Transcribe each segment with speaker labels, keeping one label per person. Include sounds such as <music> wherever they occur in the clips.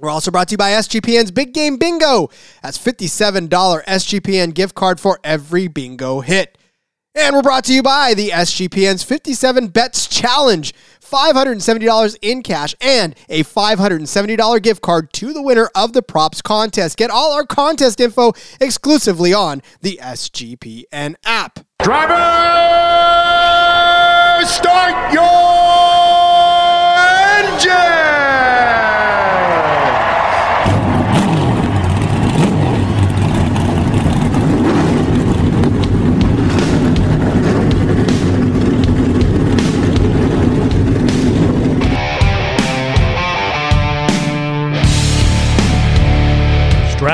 Speaker 1: We're also brought to you by SGPN's Big Game Bingo. That's $57 SGPN gift card for every bingo hit. And we're brought to you by the SGPN's 57 Bets Challenge. $570 in cash and a $570 gift card to the winner of the props contest. Get all our contest info exclusively on the SGPN app.
Speaker 2: Driver, start your engine!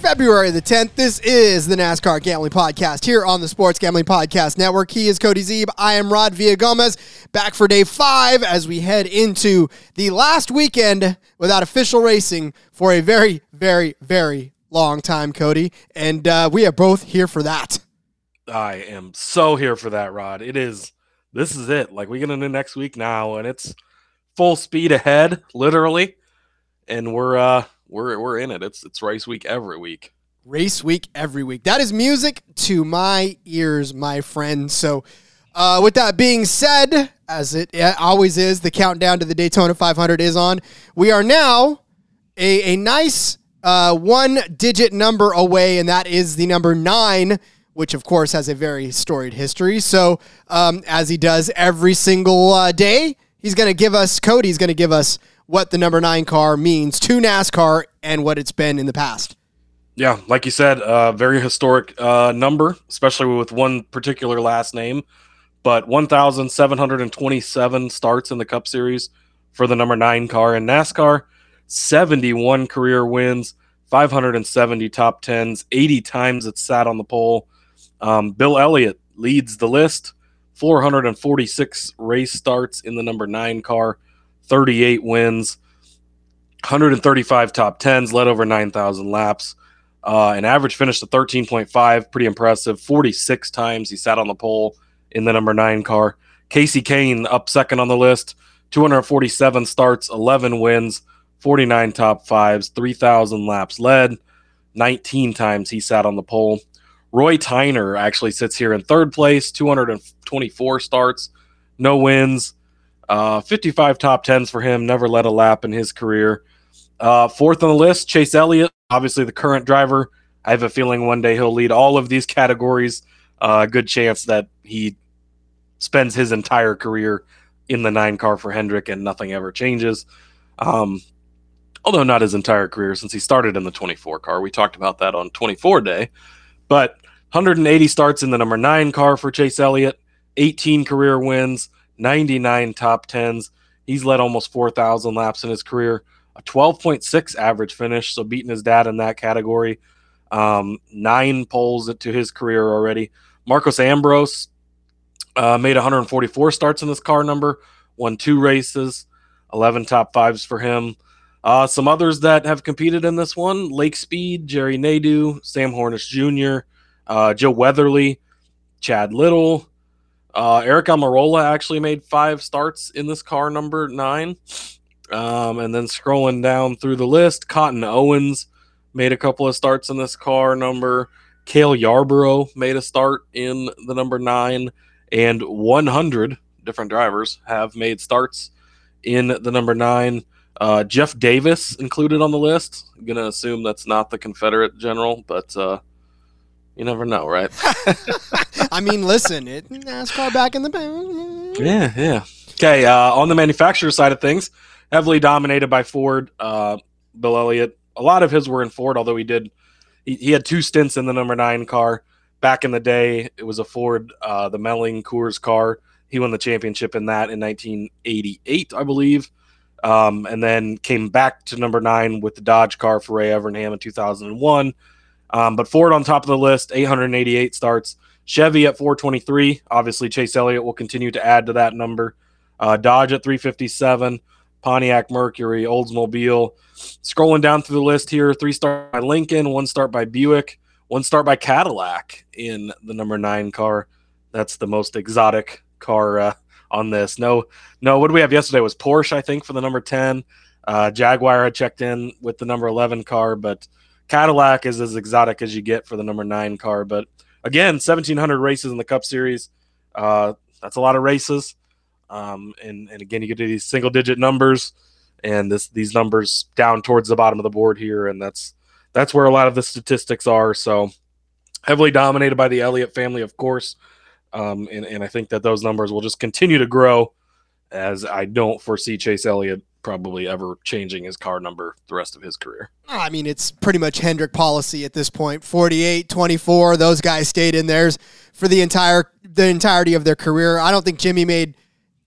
Speaker 1: February the 10th. This is the NASCAR Gambling Podcast here on the Sports Gambling Podcast Network. He is Cody Zeeb. I am Rod Villagomez. Back for day five as we head into the last weekend without official racing for a very, very, very long time, Cody. And uh, we are both here for that.
Speaker 3: I am so here for that, Rod. It is. This is it. Like we get into next week now, and it's full speed ahead, literally. And we're uh we're we're in it. It's it's race week every week.
Speaker 1: race week every week. That is music to my ears, my friend. So, uh, with that being said, as it always is, the countdown to the Daytona 500 is on. We are now a, a nice uh, one digit number away, and that is the number nine, which of course has a very storied history. So, um, as he does every single uh, day, he's going to give us, Cody's going to give us what the number nine car means to NASCAR and what it's been in the past.
Speaker 3: Yeah, like you said, uh, very historic uh, number, especially with one particular last name. But 1,727 starts in the Cup Series for the number nine car in NASCAR, 71 career wins, 570 top tens, 80 times it sat on the pole. Um, Bill Elliott leads the list, 446 race starts in the number nine car, 38 wins, 135 top tens, led over 9,000 laps. Uh, an average finish of 13.5, pretty impressive. 46 times he sat on the pole in the number nine car. Kasey Kahne up second on the list, 247 starts, 11 wins, 49 top fives, 3,000 laps led, 19 times he sat on the pole. Roy Tyner actually sits here in third place, 224 starts, no wins, uh, 55 top tens for him, never led a lap in his career. Uh, fourth on the list, Chase Elliott, obviously the current driver. I have a feeling one day he'll lead all of these categories. Uh, good chance that he spends his entire career in the nine car for Hendrick and nothing ever changes. Um, although not his entire career since he started in the 24 car. We talked about that on 24 day. But 180 starts in the number nine car for Chase Elliott, 18 career wins, 99 top tens. He's led almost 4,000 laps in his career, a 12.6 average finish, so beating his dad in that category. Um, nine poles to his career already. Marcos Ambrose uh, made 144 starts in this car number, won two races, 11 top fives for him. Uh, some others that have competed in this one Lake Speed, Jerry Nadeau, Sam Hornish Jr., uh, Joe Weatherly, Chad Little. Uh, Aric Almirola actually made five starts in this car number nine. Um, and then scrolling down through the list, Cotton Owens made a couple of starts in this car number. Cale Yarborough made a start in the number nine. And 100, different drivers have made starts in the number nine. Uh, Jeff Davis included on the list. I'm gonna assume that's not the Confederate general, but uh, you never know, right? <laughs>
Speaker 1: I mean, listen, it NASCAR back in the
Speaker 3: yeah, yeah. Okay, uh, on the manufacturer side of things, heavily dominated by Ford. Uh, Bill Elliott, a lot of his were in Ford, although he did he, he had two stints in the number nine car back in the day. It was a Ford, uh, the Melling Coors car. He won the championship in that in 1988, I believe, um, and then came back to number nine with the Dodge car for Ray Evernham in 2001. Um, but Ford on top of the list, 888 starts. Chevy at 423. Obviously, Chase Elliott will continue to add to that number. Uh, Dodge at 357, Pontiac Mercury, Oldsmobile. Scrolling down through the list here, three start by Lincoln, one start by Buick, one start by Cadillac in the number nine car. That's the most exotic car uh, on this. No, no. What we have yesterday was Porsche, I think, for the number ten. Uh, Jaguar had checked in with the number eleven car, but Cadillac is as exotic as you get for the number nine car. But again, 1,700 races in the Cup Series. Uh, that's a lot of races. Um, and, and again, you get to these single digit numbers and this these numbers down towards the bottom of the board here. And that's that's where a lot of the statistics are. So heavily dominated by the Elliott family, of course. Um, and, and I think that those numbers will just continue to grow as I don't foresee Chase Elliott probably ever changing his car number the rest of his career.
Speaker 1: I mean, it's pretty much Hendrick policy at this point. 48, 24, those guys stayed in theirs for the entire the entirety of their career. I don't think Jimmy made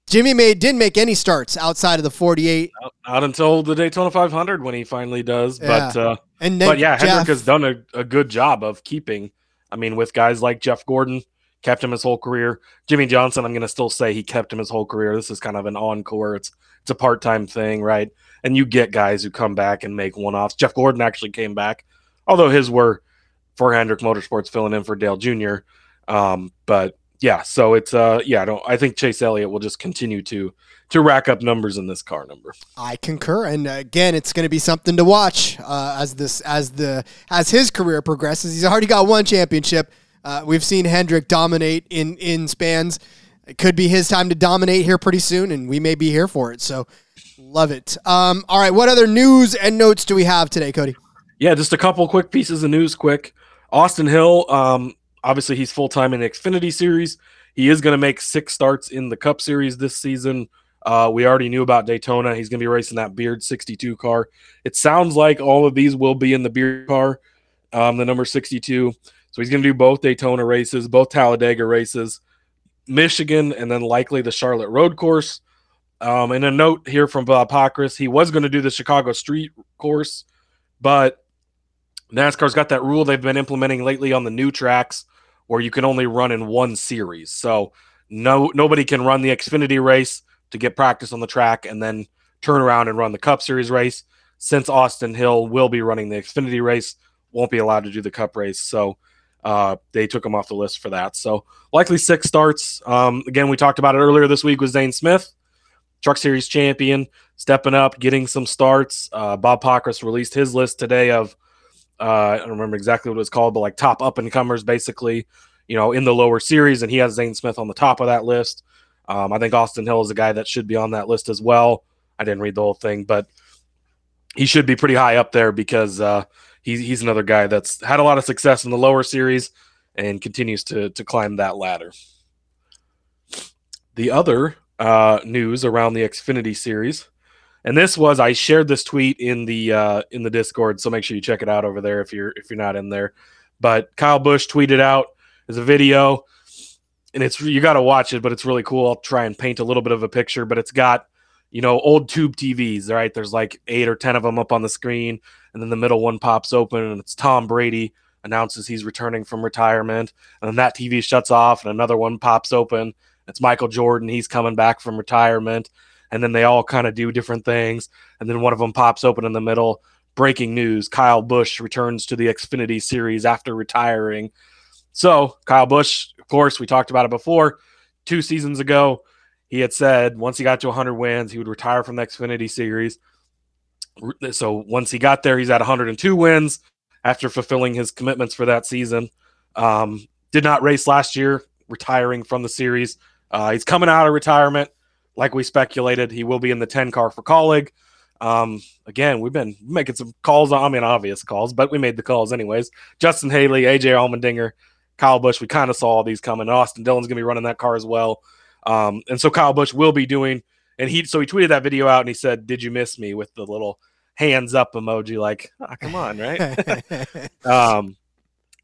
Speaker 1: Jimmy made didn't make any starts outside of the 48.
Speaker 3: Not, not until the Daytona 500 when he finally does.
Speaker 1: Yeah.
Speaker 3: But uh,
Speaker 1: And then
Speaker 3: but yeah,
Speaker 1: Jeff,
Speaker 3: Hendrick has done a, a good job of keeping. I mean, with guys like Jeff Gordon, kept him his whole career. Jimmie Johnson, I'm going to still say he kept him his whole career. This is kind of an encore. It's it's a part time thing, right? And you get guys who come back and make one offs. Jeff Gordon actually came back, although his were for Hendrick Motorsports filling in for Dale Jr. Um, but yeah, so it's uh yeah, I don't I think Chase Elliott will just continue to to rack up numbers in this car number.
Speaker 1: I concur, and again, it's going to be something to watch uh, as this as the as his career progresses. He's already got one championship. Uh, we've seen Hendrick dominate in in spans. It could be his time to dominate here pretty soon, and we may be here for it. So, love it. Um, all right, what other news and notes do we have today, Cody?
Speaker 3: Yeah, just a couple quick pieces of news. Quick, Austin Hill. Um, obviously he's full time in the Xfinity Series. He is going to make six starts in the Cup Series this season. Uh, we already knew about Daytona. He's going to be racing that Beard 62 car. It sounds like all of these will be in the Beard car, um, the number 62. So he's going to do both Daytona races, both Talladega races, Michigan, and then likely the Charlotte Road Course. Um, and a note here from Bob Pockrass, he was going to do the Chicago Street Course, but NASCAR's got that rule they've been implementing lately on the new tracks where you can only run in one series. So no nobody can run the Xfinity race to get practice on the track and then turn around and run the Cup Series race. Since Austin Hill will be running the Xfinity race, won't be allowed to do the Cup race. So uh, they took him off the list for that. So likely six starts. Um, again, we talked about it earlier this week with Zane Smith, Truck Series champion, stepping up, getting some starts. Uh, Bob Pockrass released his list today of uh, I don't remember exactly what it was called, but like top up and comers, basically, you know, in the lower series, and he has Zane Smith on the top of that list. Um, I think Austin Hill is a guy that should be on that list as well. I didn't read the whole thing, but he should be pretty high up there because uh, he's he's another guy that's had a lot of success in the lower series and continues to to climb that ladder. The other uh, news around the Xfinity series and this was I shared this tweet in the uh, in the Discord, so make sure you check it out over there if you're if you're not in there. But Kyle Busch tweeted out as a video, and it's you got to watch it, but it's really cool. I'll try and paint a little bit of a picture, but it's got you know old tube TVs, right? There's like eight or ten of them up on the screen, and then the middle one pops open, and it's Tom Brady announces he's returning from retirement, and then that TV shuts off, and another one pops open. It's Michael Jordan. He's coming back from retirement and then they all kind of do different things. And then one of them pops open in the middle. Breaking news Kyle Busch returns to the Xfinity series after retiring. So, Kyle Busch, of course, we talked about it before. Two seasons ago, he had said once he got to 100 wins, he would retire from the Xfinity series. So, once he got there, he's at 102 wins after fulfilling his commitments for that season. Um, did not race last year, retiring from the series Uh, he's coming out of retirement, like we speculated. He will be in the 10 car for Kaulig. Um, again, we've been making some calls. I mean, obvious calls, but we made the calls anyways. Justin Haley, AJ Allmendinger, Kyle Busch. We kind of saw all these coming. Austin Dillon's gonna be running that car as well. Um, and so Kyle Busch will be doing. And he so he tweeted that video out and he said, "Did you miss me?" with the little hands up emoji, like, oh, "Come on, right?" <laughs> um,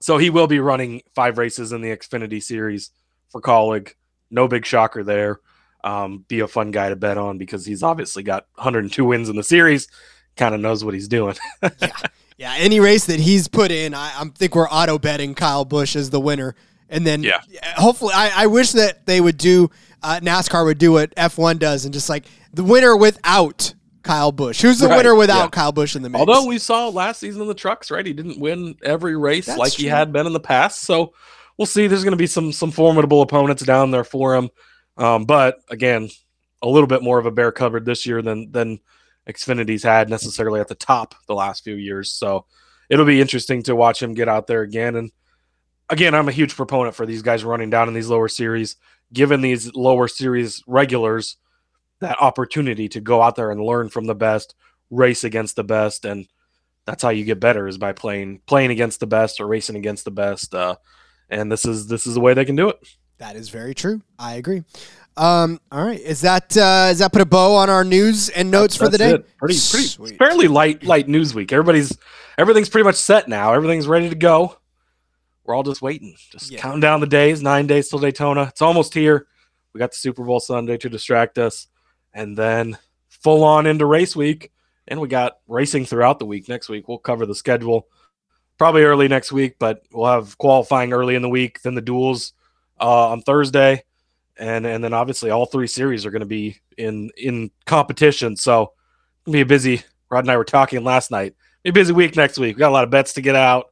Speaker 3: so he will be running five races in the Xfinity Series for Kaulig. No big shocker there um, be a fun guy to bet on because he's obviously got 102 wins in the series. Kind of knows what he's doing. <laughs>
Speaker 1: yeah. yeah, any race that he's put in, I, I think we're auto betting Kyle Busch as the winner. And then, yeah. hopefully, I, I wish that they would do uh, NASCAR would do what F1 does and just like the winner without Kyle Busch. Who's the right, winner without yeah. Kyle Busch in the mix?
Speaker 3: Although we saw last season in the trucks, right? He didn't win every race That's like true. he had been in the past. So we'll see. There's going to be some some formidable opponents down there for him. Um, but again, a little bit more of a bear covered this year than than Xfinity's had necessarily at the top the last few years. So it'll be interesting to watch him get out there again. And again, I'm a huge proponent for these guys running down in these lower series, giving these lower series regulars that opportunity to go out there and learn from the best, race against the best, and that's how you get better is by playing playing against the best or racing against the best. Uh, and this is this is the way they can do it.
Speaker 1: That is very true. I agree. Um, all right, is that uh, does that put a bow on our news and notes
Speaker 3: for
Speaker 1: the day?
Speaker 3: It. Pretty, pretty, Sweet. fairly light, light news week. Everybody's everything's pretty much set now. Everything's ready to go. We're all just waiting, just yeah. counting down the days. Nine days till Daytona. It's almost here. We got the Super Bowl Sunday to distract us, and then full on into race week. And we got racing throughout the week. Next week we'll cover the schedule, probably early next week, but we'll have qualifying early in the week. Then the duels uh, on Thursday, and and then obviously all three series are going to be in in competition. So it'll be a busy. Rod and I were talking last night. Be a busy week next week. We got a lot of bets to get out,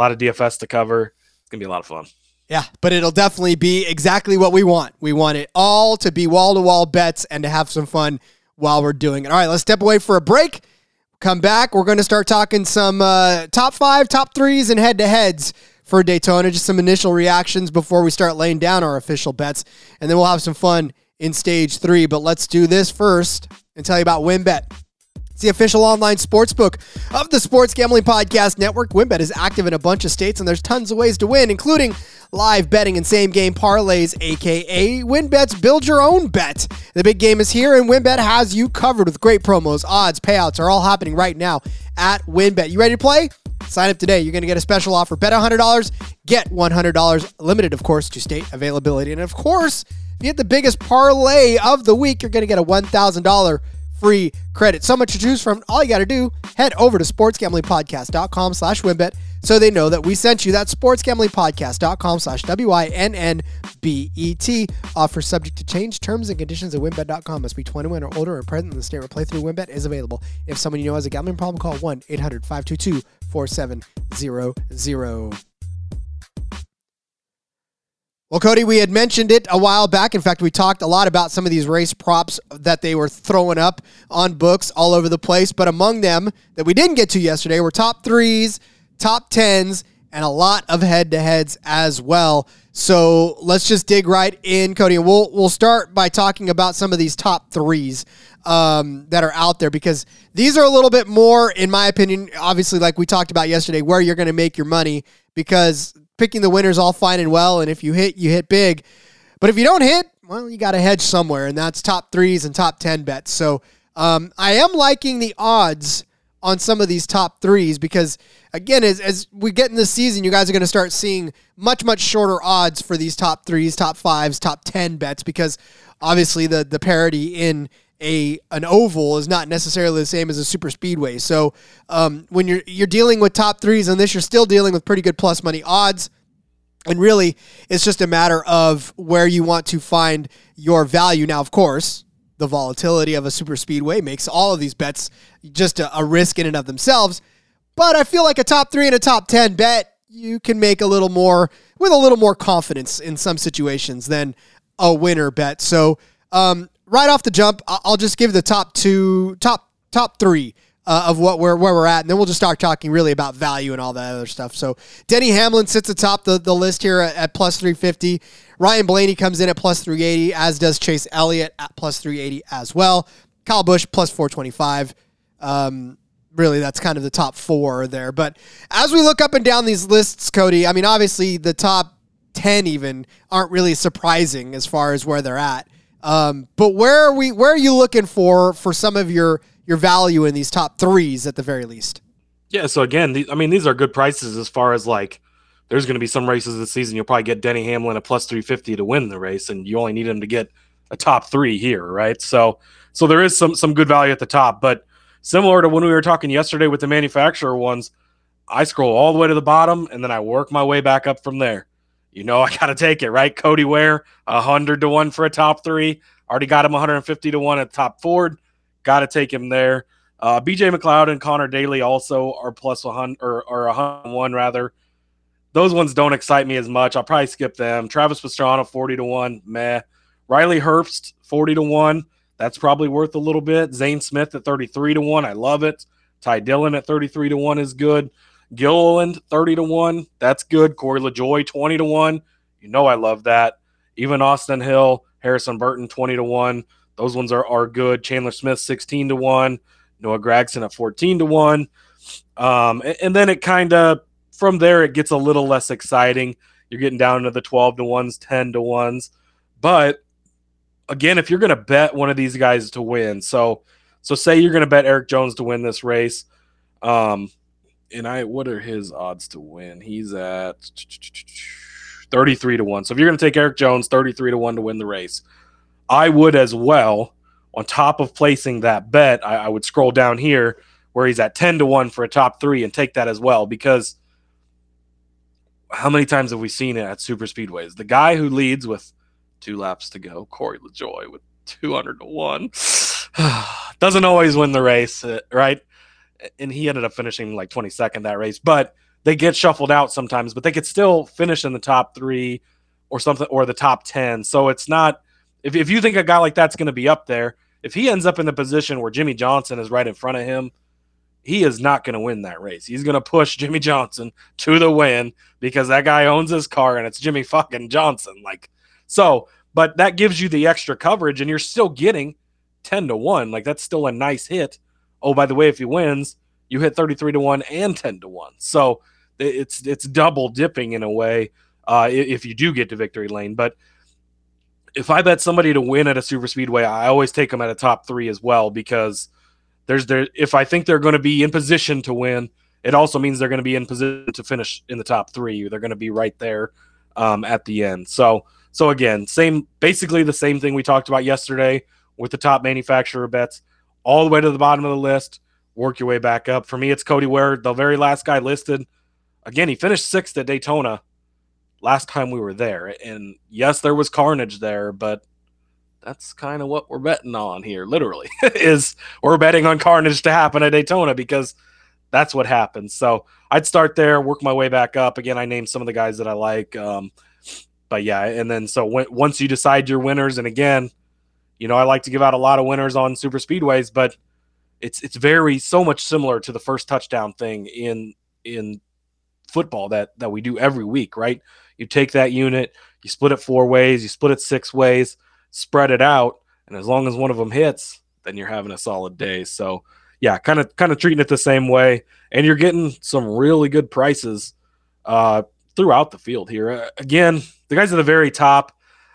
Speaker 3: lot of DFS to cover. It's gonna be a lot of fun.
Speaker 1: Yeah, but it'll definitely be exactly what we want. We want it all to be wall to wall bets and to have some fun while we're doing it. All right, let's step away for a break. Come back. We're going to start talking some uh, top five, top threes, and head to heads for Daytona. Just some initial reactions before we start laying down our official bets. And then we'll have some fun in stage three. But let's do this first and tell you about WynnBET. It's the official online sports book of the Sports Gambling Podcast Network. WynnBET is active in a bunch of states, and there's tons of ways to win, including live betting and same game parlays, aka WynnBET's Build Your Own Bet. The big game is here, and WynnBET has you covered with great promos, odds, payouts are all happening right now at WynnBET. You ready to play? Sign up today. You're going to get a special offer. Bet $100, get $100. Limited, of course, to state availability. And of course, if you get the biggest parlay of the week, you're going to get a $1,000 free credit. So much to choose from. All you got to do, head over to sportsgamblingpodcast.com slash wynnbet so they know that we sent you. that sportsgamblingpodcast.com slash W-I-N-N-B-E-T. Offer subject to change. Terms and conditions at wynnbet.com. Must be 21 or older and present in the state where playthrough wynnbet is available. If someone you know has a gambling problem, call 1-800-522-4700. Well, Cody, we had mentioned it a while back. In fact, we talked a lot about some of these race props that they were throwing up on books all over the place. But among them that we didn't get to yesterday were top threes, top tens, and a lot of head to heads as well. So let's just dig right in, Cody, we'll we'll start by talking about some of these top threes um, that are out there because these are a little bit more, in my opinion, obviously, like we talked about yesterday, where you're going to make your money because picking the winners all fine and well, and if you hit, you hit big. But if you don't hit, well, you got to hedge somewhere, and that's top threes and top 10 bets. So um, I am liking the odds on some of these top threes because, again, as, as we get in the season, you guys are going to start seeing much, much shorter odds for these top threes, top fives, top 10 bets because obviously the, the parity in a an oval is not necessarily the same as a super speedway. So um, when you're you're dealing with top threes on this, you're still dealing with pretty good plus money odds. And really, it's just a matter of where you want to find your value. Now, of course, the volatility of a super speedway makes all of these bets just a, a risk in and of themselves. But I feel like a top three and a top 10 bet, you can make a little more with a little more confidence in some situations than a winner bet. So, um, right off the jump, I'll just give the top two, top top three uh, of what we're where we're at, and then we'll just start talking really about value and all that other stuff. So Denny Hamlin sits atop the, the list here at, at plus 350. Ryan Blaney comes in at plus 380, as does Chase Elliott at plus 380 as well. Kyle Busch plus 425. Um, really, that's kind of the top four there. But as we look up and down these lists, Cody, I mean, obviously the top 10 even aren't really surprising as far as where they're at. Um, but where are we? Where are you looking for for some of your your value in these top threes at the very least?
Speaker 3: Yeah. So again, the, I mean, these are good prices as far as like there's going to be some races this season. You'll probably get Denny Hamlin a plus 350 to win the race, and you only need him to get a top three here, right? So, so there is some some good value at the top, but similar to when we were talking yesterday with the manufacturer ones, I scroll all the way to the bottom and then I work my way back up from there. You know, <laughs> I got to take it, right? Cody Ware, 100 to 1 for a top three. Already got him 150 to 1 at top Ford. Got to take him there. Uh, BJ McLeod and Connor Daly also are plus 100 or, or 101 rather. Those ones don't excite me as much. I'll probably skip them. Travis Pastrana, 40 to 1. Meh. Riley Herbst, 40 to 1. That's probably worth a little bit. Zane Smith at 33 to 1. I love it. Ty Dillon at 33 to 1 is good. Gilliland 30 to 1. That's good. Corey LaJoie 20 to 1. You know I love that. Even Austin Hill, Harrison Burton 20 to 1. Those ones are, are good. Chandler Smith 16 to 1. Noah Gragson at 14 to 1. Um, and, and then it kind of from there it gets a little less exciting. You're getting down to the 12 to 1s, 10 to 1s. But again, if you're going to bet one of these guys to win, so so say you're going to bet Erik Jones to win this race, um, and I what are his odds to win? He's at 33 to 1. So if you're going to take Erik Jones 33 to 1 to win the race, I would as well on top of placing that bet, I, I would scroll down here where he's at 10 to 1 for a top 3 and take that as well because how many times have we seen it at super speedways? The guy who leads with two laps to go. Corey LaJoie with 200 to 1. <sighs> Doesn't always win the race, uh, right? And he ended up finishing like 22nd that race, but they get shuffled out sometimes, but they could still finish in the top three or something or the top 10. So it's not, if, if you think a guy like that's going to be up there, if he ends up in the position where Jimmie Johnson is right in front of him, he is not going to win that race. He's going to push <laughs> Jimmie Johnson to the win because that guy owns his car and it's Jimmy fucking Johnson. Like, so, but that gives you the extra coverage, and you're still getting 10 to 1. Like, that's still a nice hit. Oh, by the way, if he wins, you hit 33 to 1 and 10 to 1. So it's it's double dipping in a way uh, if you do get to victory lane. But if I bet somebody to win at a super speedway, I always take them at a top three as well because there's there if I think they're going to be in position to win, it also means they're going to be in position to finish in the top three. They're going to be right there um, at the end. So so again, same basically the same thing we talked about yesterday with the top manufacturer bets, all the way to the bottom of the list. Work your way back up. For me, it's Cody Ware, the very last guy listed. Again, he finished sixth at Daytona last time we were there. And yes, there was carnage there, but that's kind of what we're betting on here, literally, <laughs> is we're betting on carnage to happen at Daytona because that's what happens. So I'd start there, work my way back up. Again, I named some of the guys that I like. Um, but yeah, and then so once you decide your winners, and again, you know, I like to give out a lot of winners on super speedways, but it's it's very so much similar to the first touchdown thing in in football that that we do every week, right? You take that unit, you split it four ways, you split it six ways, spread it out, and as long as one of them hits, then you're having a solid day. So yeah, kind of kind of treating it the same way, and you're getting some really good prices uh, throughout the field here. Uh, again, the guys at the very top,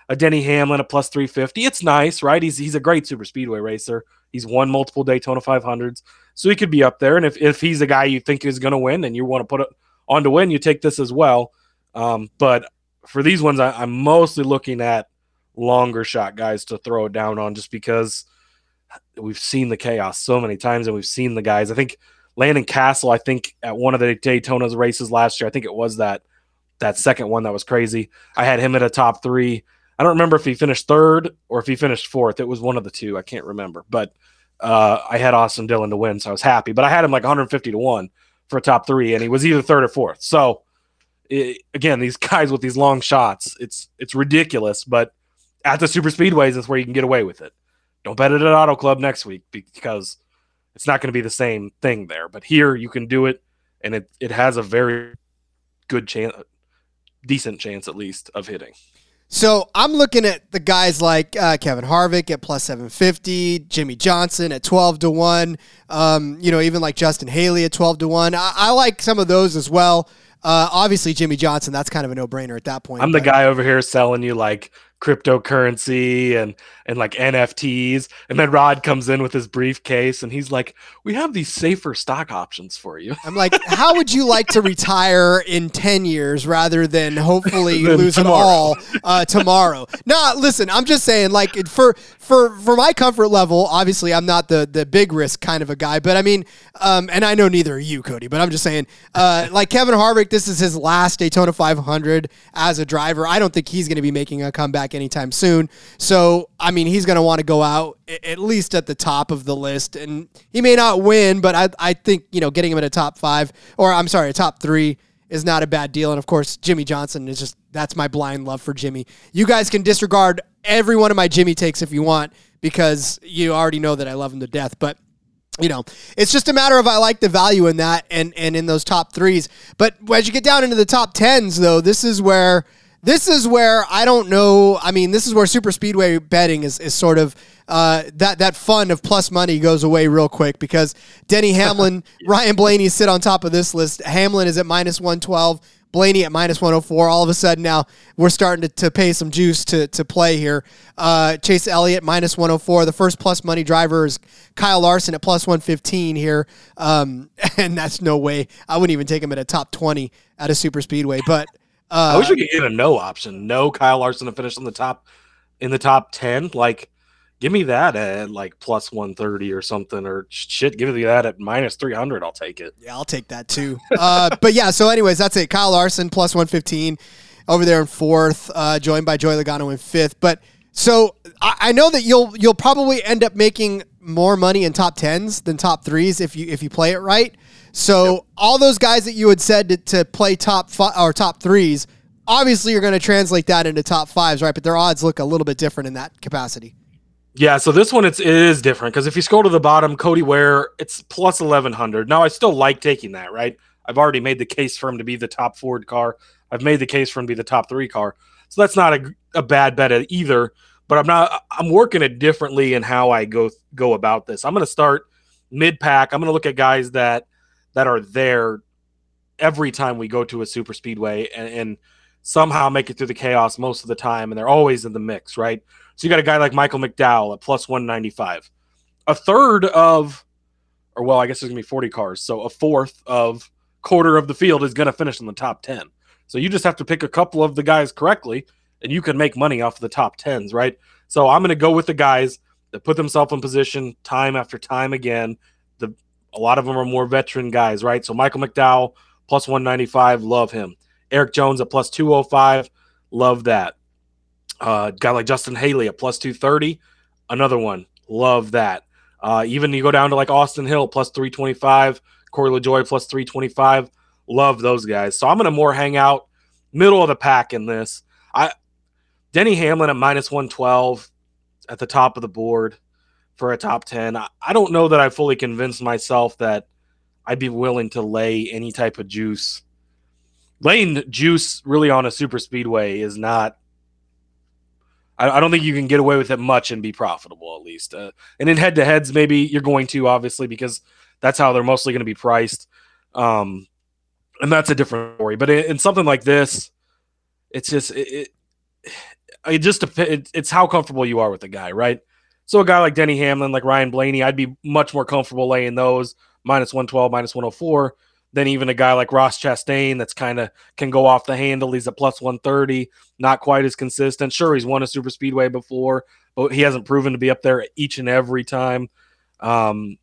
Speaker 3: a Denny Hamlin, a plus 350. It's nice, right? He's he's a great super speedway racer. He's won multiple Daytona 500s, so he could be up there. And if, if he's a guy you think is going to win and you want to put it on to win, you take this as well. Um, but for these ones, I, I'm mostly looking at longer shot guys to throw it down on just because we've seen the chaos so many times and we've seen the guys. I think Landon Cassill, I think at one of the Daytona's races last year, I think it was that that second one that was crazy. I had him at a top three. I don't remember if he finished third or if he finished fourth. It was one of the two. I can't remember. But uh, I had Austin Dillon to win, so I was happy. But I had him like 150 to one for a top three, and he was either third or fourth. So it, again, these <laughs> guys with these long shots, it's it's ridiculous. But at the super speedways, that's where you can get away with it. Don't bet it at Auto Club next week because it's not going to be the same thing there. But here you can do it, and it it has a very good chance, decent chance at least of hitting.
Speaker 1: So I'm looking at the guys like uh, Kevin Harvick at plus 750, Jimmie Johnson at 12 to 1, um, you know, even like Justin Haley at 12 to 1. I, I like some of those as well. Uh, obviously, Jimmie Johnson, that's kind of a no brainer at that point.
Speaker 3: I'm the guy over here selling you like cryptocurrency and and like NFTs. And then Rod comes in with his briefcase and he's like, "We have these safer stock options for you."
Speaker 1: I'm like, "How would you like to retire in 10 years rather than hopefully <laughs> lose it all uh, tomorrow?" no, listen, I'm just saying like for for for my comfort level, obviously I'm not the the big risk kind of a guy, but I mean, um, and I know neither are you, Cody, but I'm just saying, uh, like Kevin Harvick, this is his last Daytona 500 as a driver. I don't think he's going to be making a comeback anytime soon. So, I mean, he's going to want to go out at least at the top of the list, and he may not win, but I I think you know getting him in a top five or I'm sorry, a top three is not a bad deal. And of course, Jimmie Johnson is just that's my blind love for Jimmy. You guys can disregard every one of my Jimmy takes if you want because you already know that I love him to death. But you know, it's just a matter of I like the value in that and and in those top threes. But as you get down into the top tens, though, this is where this is where I don't know. I mean, this is where super speedway betting is, is sort of uh, that that fun of plus money goes away real quick because Denny <laughs> Hamlin, Ryan Blaney sit on top of this list. Hamlin is at minus one twelve. Blaney at minus 104. All of a sudden now we're starting to, to pay some juice to, to play here. Uh, Chase Elliott minus 104. The first plus money driver is Kyle Larson at plus 115 here. Um, <laughs> and that's no way. I wouldn't even take him at a top 20 at a super speedway. But uh,
Speaker 3: I wish we could get a no option. No Kyle Larson to finish on the top in the top ten. Like, give me that at like plus one thirty or something, or shit. Give me that at minus three hundred. I'll take it.
Speaker 1: Yeah, I'll take that too. <laughs> uh, but yeah, so anyways, that's it. Kyle Larson plus 115 over there in fourth, uh, joined by Joey Logano in fifth. But so I, I know that you'll you'll probably end up making more money in top tens than top threes if you if you play it right. So all those guys that you had said to, to play top five or top threes, obviously you're going to translate that into top fives, right? But their odds look a little bit different in that capacity.
Speaker 3: Yeah, so this one it's it is different because if you scroll to the bottom, Cody Ware it's plus eleven hundred. Now I still like taking that, right? I've already made the case for him to be the top Ford car. I've made the case for him to be the top three car. So that's not a, a bad bet either. But I'm not. I'm working it differently in how I go go about this. I'm going to start mid pack. I'm going to look at guys that that are there every time we go to a super speedway and, and somehow make it through the chaos most of the time, and they're always in the mix, right? So you got a guy like Michael McDowell at plus 195. A third of, or well, I guess there's going to be 40 cars. So a fourth of quarter of the field is going to finish in the top 10. So you just have to pick a couple of the guys correctly and you can make money off of the top 10s, right? So I'm going to go with the guys that put themselves in position time after time again. A lot of them are more veteran guys, right? So Michael McDowell plus 195, love him. Erik Jones at plus 205, love that. Uh, guy like Justin Haley at plus 230, another one, love that. Uh, even you go down to like Austin Hill plus 325, Corey LaJoie plus 325, love those guys. So I'm going to more hang out middle of the pack in this. I Denny Hamlin at minus 112 at the top of the board for a top 10. I, I don't know that I fully convinced myself that I'd be willing to lay any type of juice. Laying juice really on a super speedway is not. I, I don't think you can get away with it much and be profitable at least. Uh, and in head to heads, maybe you're going to obviously because that's how they're mostly going to be priced. Um, and that's a different story. But in, in something like this, it's just it, it, it just dep- it, it's how comfortable you are with the guy, right? So a guy like Denny Hamlin, like Ryan Blaney, I'd be much more comfortable laying those minus 112, minus 104 than even a guy like Ross Chastain that's kind of can go off the handle. He's a plus 130, not quite as consistent. Sure, he's won a super speedway before, but he hasn't proven to be up there each and every time. Um,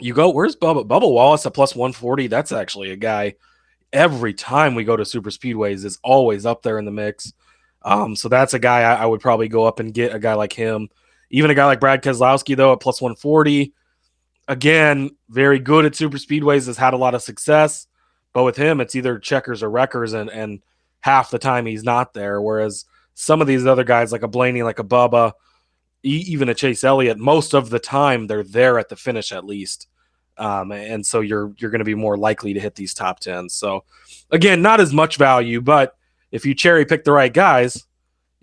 Speaker 3: you go, where's Bubba? Bubba Wallace at plus 140. That's actually a guy every time we go to super speedways is always up there in the mix. Um, so that's a guy I, I would probably go up and get a guy like him. Even a guy like Brad Keselowski, though, at plus 140. Again, very good at super speedways, has had a lot of success. But with him, it's either checkers or wreckers, and, and half the time he's not there. Whereas some of these other guys, like a Blaney, like a Bubba, even a Chase Elliott, most of the time they're there at the finish at least. Um, and so you're you're going to be more likely to hit these top tens. So again, not as much value, but if you cherry pick the right guys,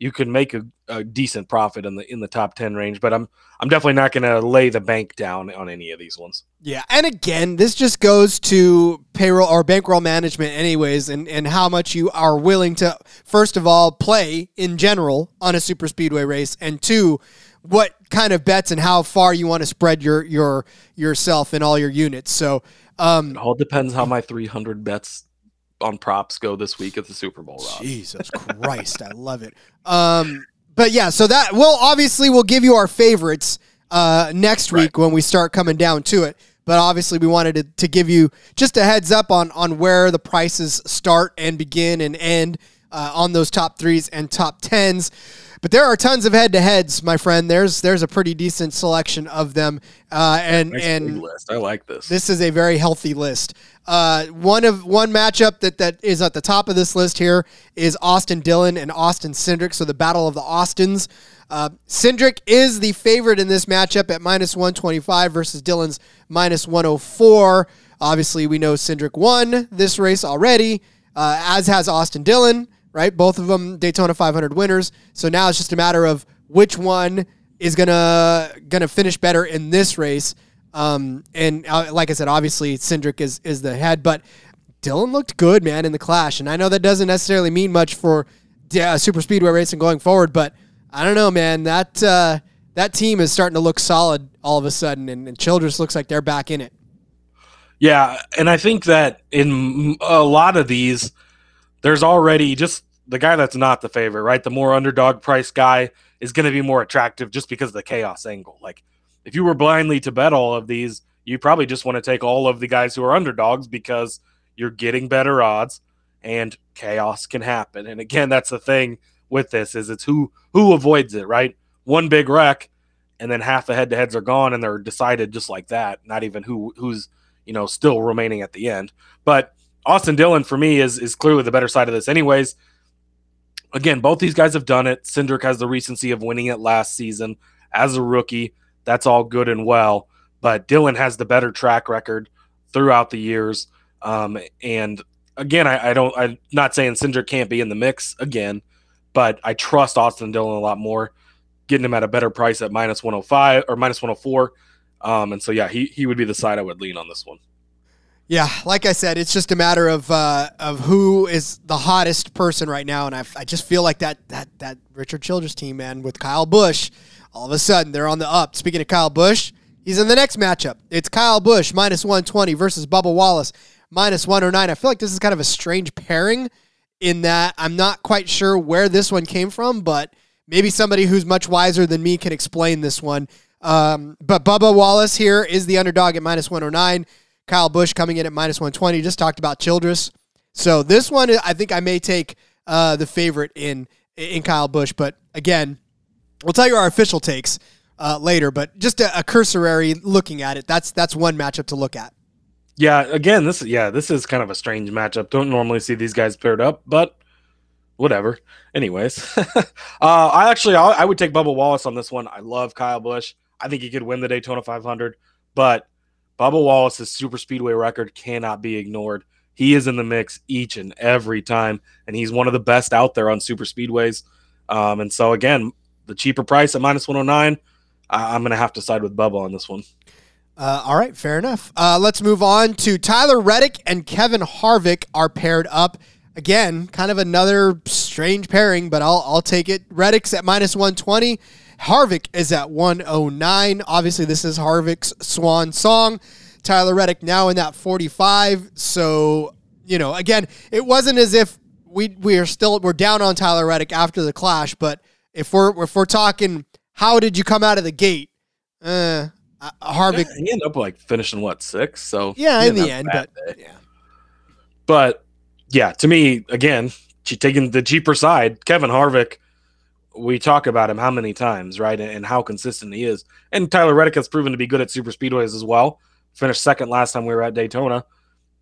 Speaker 3: you can make a, a decent profit in the in the top ten range. But I'm I'm definitely not going to lay the bank down on any of these ones.
Speaker 1: Yeah, and again, this just goes to payroll or bankroll management, anyways, and and how much you are willing to first of all play in general on a super speedway race, and two, what kind of bets and how far you want to spread your your yourself and all your units. So um,
Speaker 3: It all depends how my 300 bets on props go this week at the Super Bowl. Rob.
Speaker 1: Jesus Christ, I love it. Um, but yeah, so that we'll obviously we'll give you our favorites uh, next week when we start coming down to it. But obviously, we wanted to, to give you just a heads up on on where the prices start and begin and end uh, on those top threes and top tens. But there are tons of head to heads, my friend. There's there's a pretty decent selection of them, uh, and
Speaker 3: Nice
Speaker 1: and
Speaker 3: list. I like this.
Speaker 1: this is a very healthy list. Uh, one of one matchup that, that is at the top of this list here is Austin Dillon and Austin Cindric. So the battle of the Austins. Uh, Cindric is the favorite in this matchup at minus 125 versus Dillon's minus 104. Obviously, we know Cindric won this race already, uh, as has Austin Dillon, right? Both of them Daytona 500 winners. So now it's just a matter of which one is gonna gonna finish better in this race. Um, and uh, like I said, obviously Cindric is is the head, but Dillon looked good, man, in the clash. And I know that doesn't necessarily mean much for super speedway racing going forward, but I don't know, man. That uh, that team is starting to look solid all of a sudden, and, and Childress looks like they're back in it.
Speaker 3: Yeah, and I think that in a lot of these, there's already just the guy that's not the favorite, right? The more underdog price guy is going to be more attractive just because of the chaos angle. Like, if you were blindly to bet all of these, you probably just want to take all of the guys who are underdogs because you're getting better odds and chaos can happen. And again, that's the thing with this is it's who who avoids it, right? One big wreck and then half the head to heads are gone and they're decided just like that. Not even who who's you know still remaining at the end. But Austin Dillon for me is is clearly the better side of this, anyways. Again, both these guys have done it. Cindric has the recency of winning it last season as a rookie. That's all good and well, but Dillon has the better track record throughout the years. Um, and again, I, I don't. I'm not saying Cindric can't be in the mix again, but I trust Austin Dillon a lot more, getting him at a better price at minus 105 or minus 104. Um, and so yeah, he he would be the side I would lean on this one.
Speaker 1: Yeah, like I said, it's just a matter of uh, of who is the hottest person right now, and I, I just feel like that that that Richard Childress team, man, with Kyle Busch, all of a sudden they're on the up. Speaking of Kyle Busch, he's in the next matchup. It's Kyle Busch minus one twenty versus Bubba Wallace minus one hundred nine. I feel like this is kind of a strange pairing in that I'm not quite sure where this one came from, but maybe somebody who's much wiser than me can explain this one. Um, but Bubba Wallace here is the underdog at minus 109. Kyle Busch coming in at minus 120. Just talked about Childress. So this one, I think I may take uh, the favorite in in Kyle Busch. But again, we'll tell you our official takes uh, later. But just a, a cursory looking at it, that's that's one matchup to look at.
Speaker 3: Yeah, again, this yeah, this is kind of a strange matchup. Don't normally see these guys paired up, but whatever. Anyways, <laughs> uh, I actually I, I would take Bubba Wallace on this one. I love Kyle Busch. I think he could win the Daytona 500, but Bubba Wallace's super speedway record cannot be ignored. He is in the mix each and every time, and he's one of the best out there on super speedways. Um, and so again, the cheaper price at minus 109, I, I'm going to have to side with Bubba on this one.
Speaker 1: Uh, all right, fair enough. Uh, let's move on to Tyler Reddick and Kevin Harvick are paired up. Again, kind of another strange pairing, but I'll I'll take it. Reddick's at minus 120. Harvick is at 109. Obviously, this is Harvick's swan song. Tyler Reddick now in that 45. So, you know, again, it wasn't as if we we are still we're down on Tyler Reddick after the clash, but if we're if we're talking how did you come out of the gate? Uh, Harvick
Speaker 3: Yeah, he ended up like finishing what six. So
Speaker 1: yeah, in the end, but
Speaker 3: day.
Speaker 1: yeah.
Speaker 3: but yeah, to me again, taking the cheaper side. Kevin Harvick, we talk about him how many times, right, and, and how consistent he is. And Tyler Reddick has proven to be good at super speedways as well. Finished second last time we were at Daytona,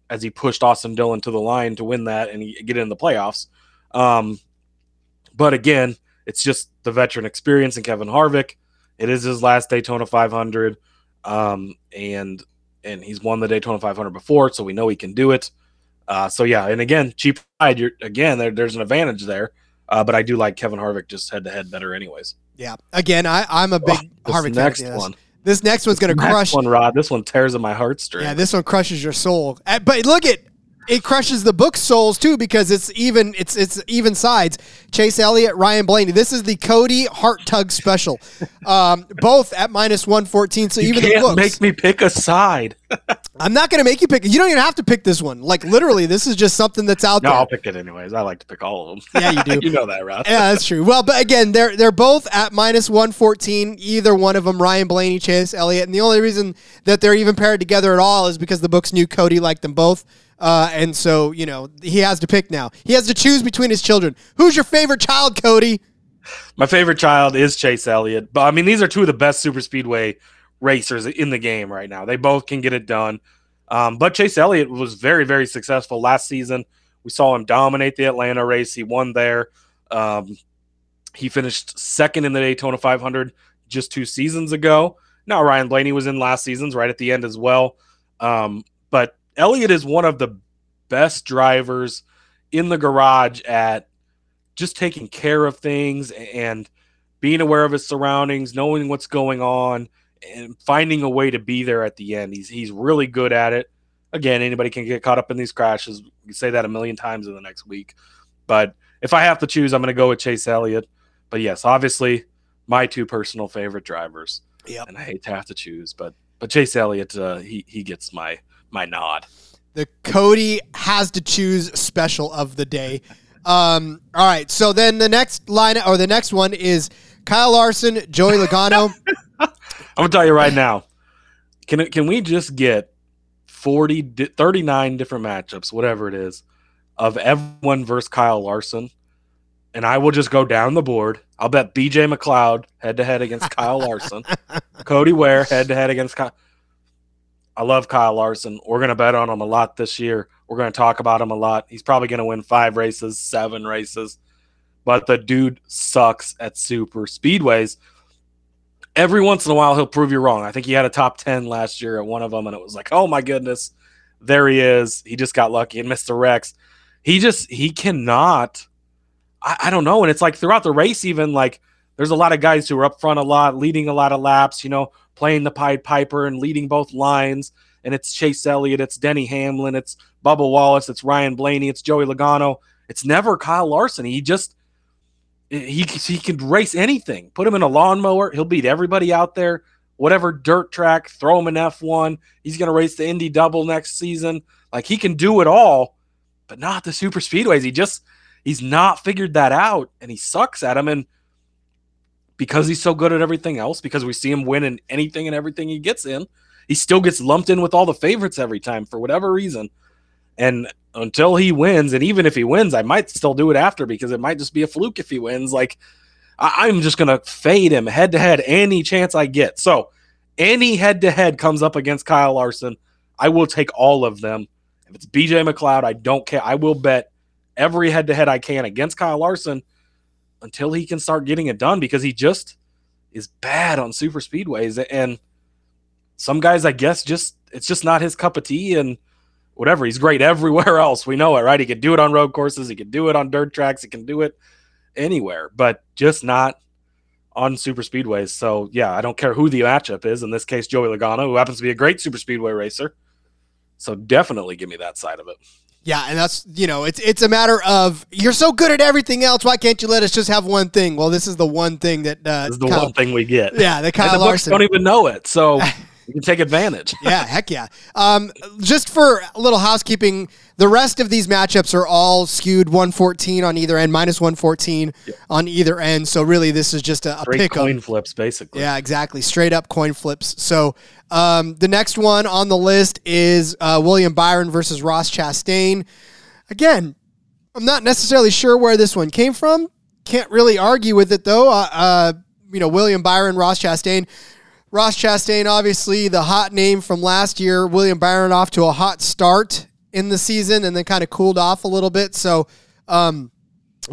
Speaker 3: as he pushed Austin Dillon to the line to win that and get in the playoffs. Um, but again, it's just the veteran experience in Kevin Harvick. It is his last Daytona 500, um, and and he's won the Daytona 500 before, so we know he can do it. Uh, so yeah, and again, cheap ride. You're again there, there's an advantage there, uh, but I do like Kevin Harvick just head to head better, anyways.
Speaker 1: Yeah. Again, I, I'm a big
Speaker 3: Oh, this
Speaker 1: Harvick
Speaker 3: next
Speaker 1: fan.
Speaker 3: One,
Speaker 1: This next one's going to crush.
Speaker 3: one, Rod. This one tears at my heartstrings.
Speaker 1: Yeah, this one crushes your soul. Uh, But look at it crushes the book souls too because it's even it's it's even sides. Chase Elliott, Ryan Blaney. This is the Cody Heart Tug special. Um, both at minus one fourteen. So
Speaker 3: you
Speaker 1: even the
Speaker 3: can't
Speaker 1: books.
Speaker 3: make me pick a side. <laughs>
Speaker 1: I'm not going to make you pick. You don't even have to pick this one. Like literally, this is just something that's out
Speaker 3: No,
Speaker 1: there.
Speaker 3: I'll pick it anyways. I like to pick all of them.
Speaker 1: Yeah, you do. <laughs>
Speaker 3: you know that, Rod.
Speaker 1: Yeah, that's true. Well, but again, they're they're both at minus one fourteen. Either one of them, Ryan Blaney, Chase Elliott, and the only reason that they're even paired together at all is because the books knew Cody liked them both, uh, and so you know he has to pick now. He has to choose between his children. Who's your favorite child, Cody?
Speaker 3: My favorite child is Chase Elliott. But I mean, these are two of the best super speedway racers in the game right now. They both can get it done. Um, but Chase Elliott was very, very successful last season. We saw him dominate the Atlanta race. He won there. Um, he finished second in the Daytona 500 just two seasons ago. Now Ryan Blaney was in last season's right at the end as well. Um, but Elliott is one of the best drivers in the garage at just taking care of things and being aware of his surroundings, knowing what's going on, and finding a way to be there at the end. He's he's really good at it. Again, anybody can get caught up in these crashes. You say that a million times in the next week. But if I have to choose, I'm going to go with Chase Elliott. But yes, obviously, my two personal favorite drivers.
Speaker 1: Yep.
Speaker 3: And I hate to have to choose, but but Chase Elliott, uh, he he gets my my nod.
Speaker 1: The Cody has to choose special of the day. Um, all right, so then the next line or the next one is Kyle Larson, Joey <laughs> Logano.
Speaker 3: I'm gonna tell you right now. Can can we just get 40, 39 different matchups, whatever it is, of everyone versus Kyle Larson, and I will just go down the board. I'll bet BJ McLeod head to head against Kyle Larson, <laughs> Cody Ware head to head against Kyle. I love Kyle Larson. We're gonna bet on him a lot this year. We're gonna talk about him a lot. He's probably gonna win five races, seven races, but the dude sucks at super speedways every once in a while he'll prove you wrong. I think he had a top 10 last year at one of them, and it was like, oh my goodness, there he is. He just got lucky and missed the wrecks. He just, he cannot, I, I don't know. And it's like throughout the race, even like there's a lot of guys who are up front a lot, leading a lot of laps, you know, playing the Pied Piper and leading both lines. And it's Chase Elliott, it's Denny Hamlin, it's Bubba Wallace, it's Ryan Blaney, it's Joey Logano. It's never Kyle Larson. He just, he he can race anything. Put him in a lawnmower, he'll beat everybody out there. Whatever dirt track, throw him in F1. He's going to race the Indy Double next season. Like he can do it all, but not the super speedways. He just he's not figured that out, and he sucks at them. And because he's so good at everything else, because we see him win in anything and everything he gets in, he still gets lumped in with all the favorites every time for whatever reason. And until he wins, and even if he wins, I might still do it after because it might just be a fluke if he wins. Like I- I'm just gonna fade him head to head any chance I get. So any head to head comes up against Kyle Larson, I will take all of them. If it's BJ McLeod, I don't care. I will bet every head to head I can against Kyle Larson until he can start getting it done because he just is bad on super speedways. And some guys I guess just it's just not his cup of tea and whatever. He's great everywhere <laughs> else. We know it right? He can do it on road courses. He can do it on dirt tracks. He can do it anywhere but just not on super speedways. So yeah I don't care who the matchup is. In this case Joey Logano who happens to be a great super speedway racer. So definitely give me that side of it
Speaker 1: Yeah, and that's you know, it's it's a matter of you're so good at everything else. Why can't you let us just have one thing? Well, this is the one thing that uh,
Speaker 3: this is the
Speaker 1: Kyle-
Speaker 3: one thing we get
Speaker 1: Yeah, the
Speaker 3: and
Speaker 1: Kyle
Speaker 3: the books
Speaker 1: Larson.
Speaker 3: don't even know it so <laughs> you can take advantage <laughs>
Speaker 1: yeah, heck yeah. Um, just for a little housekeeping, the rest of these matchups are all skewed 114 on either end, minus 114 on either end. So really, this is just a, a pick
Speaker 3: coin flips basically
Speaker 1: Yeah, exactly. Straight up coin flips. So um, the next one on the list is uh, William Byron versus Ross Chastain. Again, I'm not necessarily sure where this one came from. Can't really argue with it though. Uh, uh, you know, William Byron, Ross Chastain. Ross Chastain, obviously the hot name from last year. William Byron off to a hot start in the season and then kind of cooled off a little bit. So, um,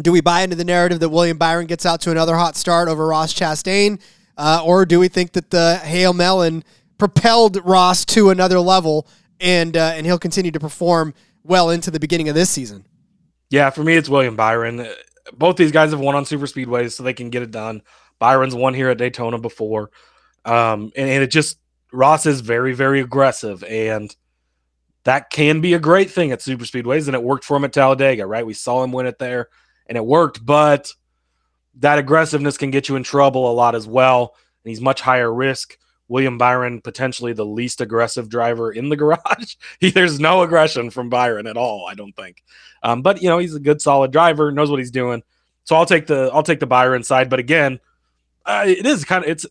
Speaker 1: do we buy into the narrative that William Byron gets out to another hot start over Ross Chastain? Uh, or do we think that the Hail Melon propelled Ross to another level, and uh, and he'll continue to perform well into the beginning of this season.
Speaker 3: Yeah, for me, it's William Byron. Both these guys have won on super speedways, so they can get it done. Byron's won here at Daytona before, um, and, and it just Ross is very, very aggressive, and that can be a great thing at super speedways, and it worked for him at Talladega, right? We saw him win it there, and it worked, but that aggressiveness can get you in trouble a lot as well, and he's much higher risk. William Byron, potentially the least aggressive driver in the <laughs> garage. he, there's no aggression from Byron at all, I don't think. Um, but you know, he's a good, solid driver, knows what he's doing. So I'll take the I'll take the Byron side. But again, uh, it is kind of it's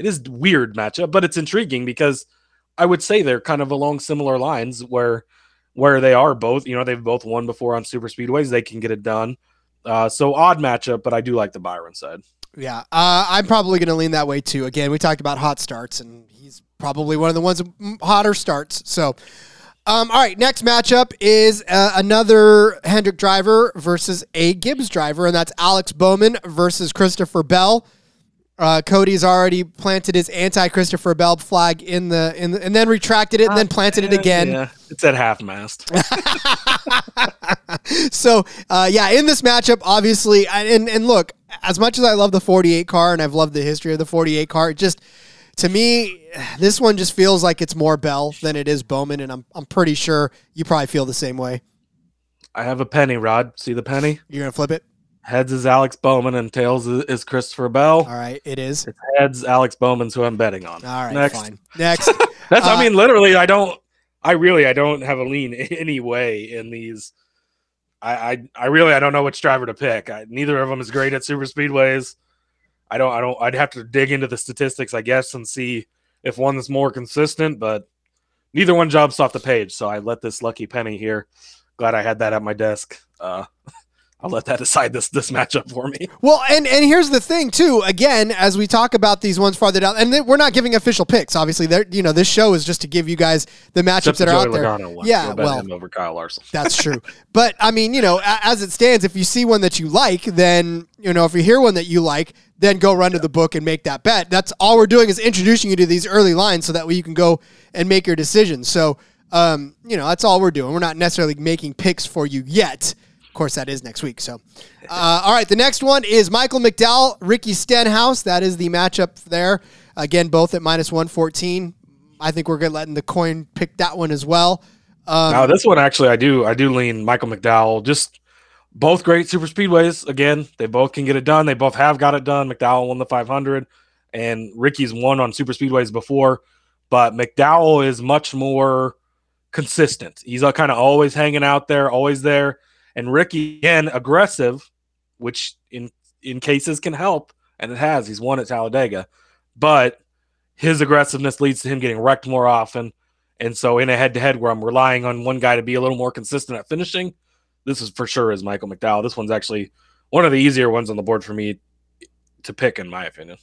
Speaker 3: it is weird matchup, but it's intriguing because I would say they're kind of along similar lines where where they are both. You know, they've both won before on super speedways. They can get it done. Uh, so odd matchup, but I do like the Byron side.
Speaker 1: Yeah, uh, I'm probably going to lean that way too. Again, we talked about hot starts, and he's probably one of the ones hotter starts. So, um, all right, next matchup is uh, another Hendrick driver versus a Gibbs driver, and that's Alex Bowman versus Christopher Bell. Uh, Cody's already planted his anti-Christopher Bell flag in the in the, and then retracted it and then planted it again.
Speaker 3: Yeah, it's at half mast. <laughs> <laughs>
Speaker 1: so uh, yeah, in this matchup, obviously, and and look, as much as I love the 48 car and I've loved the history of the 48 car, just to me, this one just feels like it's more Bell than it is Bowman, and I'm I'm pretty sure you probably feel the same way.
Speaker 3: I have a penny, Rod. See the penny?
Speaker 1: You're gonna flip it.
Speaker 3: Heads is Alex Bowman and tails is, is Christopher Bell.
Speaker 1: All right, it is.
Speaker 3: It's heads Alex Bowman's who I'm betting on.
Speaker 1: All right,
Speaker 3: Next.
Speaker 1: fine. Next, <laughs>
Speaker 3: That's
Speaker 1: Uh,
Speaker 3: I mean, literally, I don't. I really, I don't have a lean <laughs> any way in these. I, I, I really, I don't know which driver to pick. I, neither of them is great at super speedways. I don't, I don't. I'd have to dig into the statistics, I guess, and see if one is more consistent. But neither one jumps off the page, so I let this lucky penny here. Glad I had that at my desk. Uh, I'll let that decide this this matchup for me. <laughs>
Speaker 1: Well, and and here's the thing too. Again, as we talk about these ones farther down, and th- we're not giving official picks. Obviously, there. You know, this show is just to give you guys the matchups
Speaker 3: Except
Speaker 1: that
Speaker 3: the
Speaker 1: are
Speaker 3: Joey
Speaker 1: out there.
Speaker 3: One.
Speaker 1: Yeah,
Speaker 3: We'll
Speaker 1: well,
Speaker 3: him over Kyle Larson.
Speaker 1: That's <laughs> true. but I mean, you know, a- as it stands, if you see one that you like, then, you know, if you hear one that you like, then go run to the book and make that bet. That's all we're doing is introducing you to these early lines so that way you can go and make your decisions. So, um, you know, that's all we're doing. We're not necessarily making picks for you yet. Of course, that is next week. So, uh, all right, the next one is Michael McDowell, Ricky Stenhouse. That is the matchup there. Again, both at minus 114. I think we're good letting the coin pick that one as well. Um,
Speaker 3: Now this one actually, I do I do lean Michael McDowell. Just both great super speedways. Again, they both can get it done. They both have got it done. McDowell won the 500, and Ricky's won on super speedways before, but McDowell is much more consistent. He's kind of always hanging out there, always there. And Ricky again aggressive, which in in cases can help, and it has. He's won at Talladega, but his aggressiveness leads to him getting wrecked more often. And so in a head to head where I'm relying on one guy to be a little more consistent at finishing, this is for sure is Michael McDowell. This one's actually one of the easier ones on the board for me to pick, in my opinion.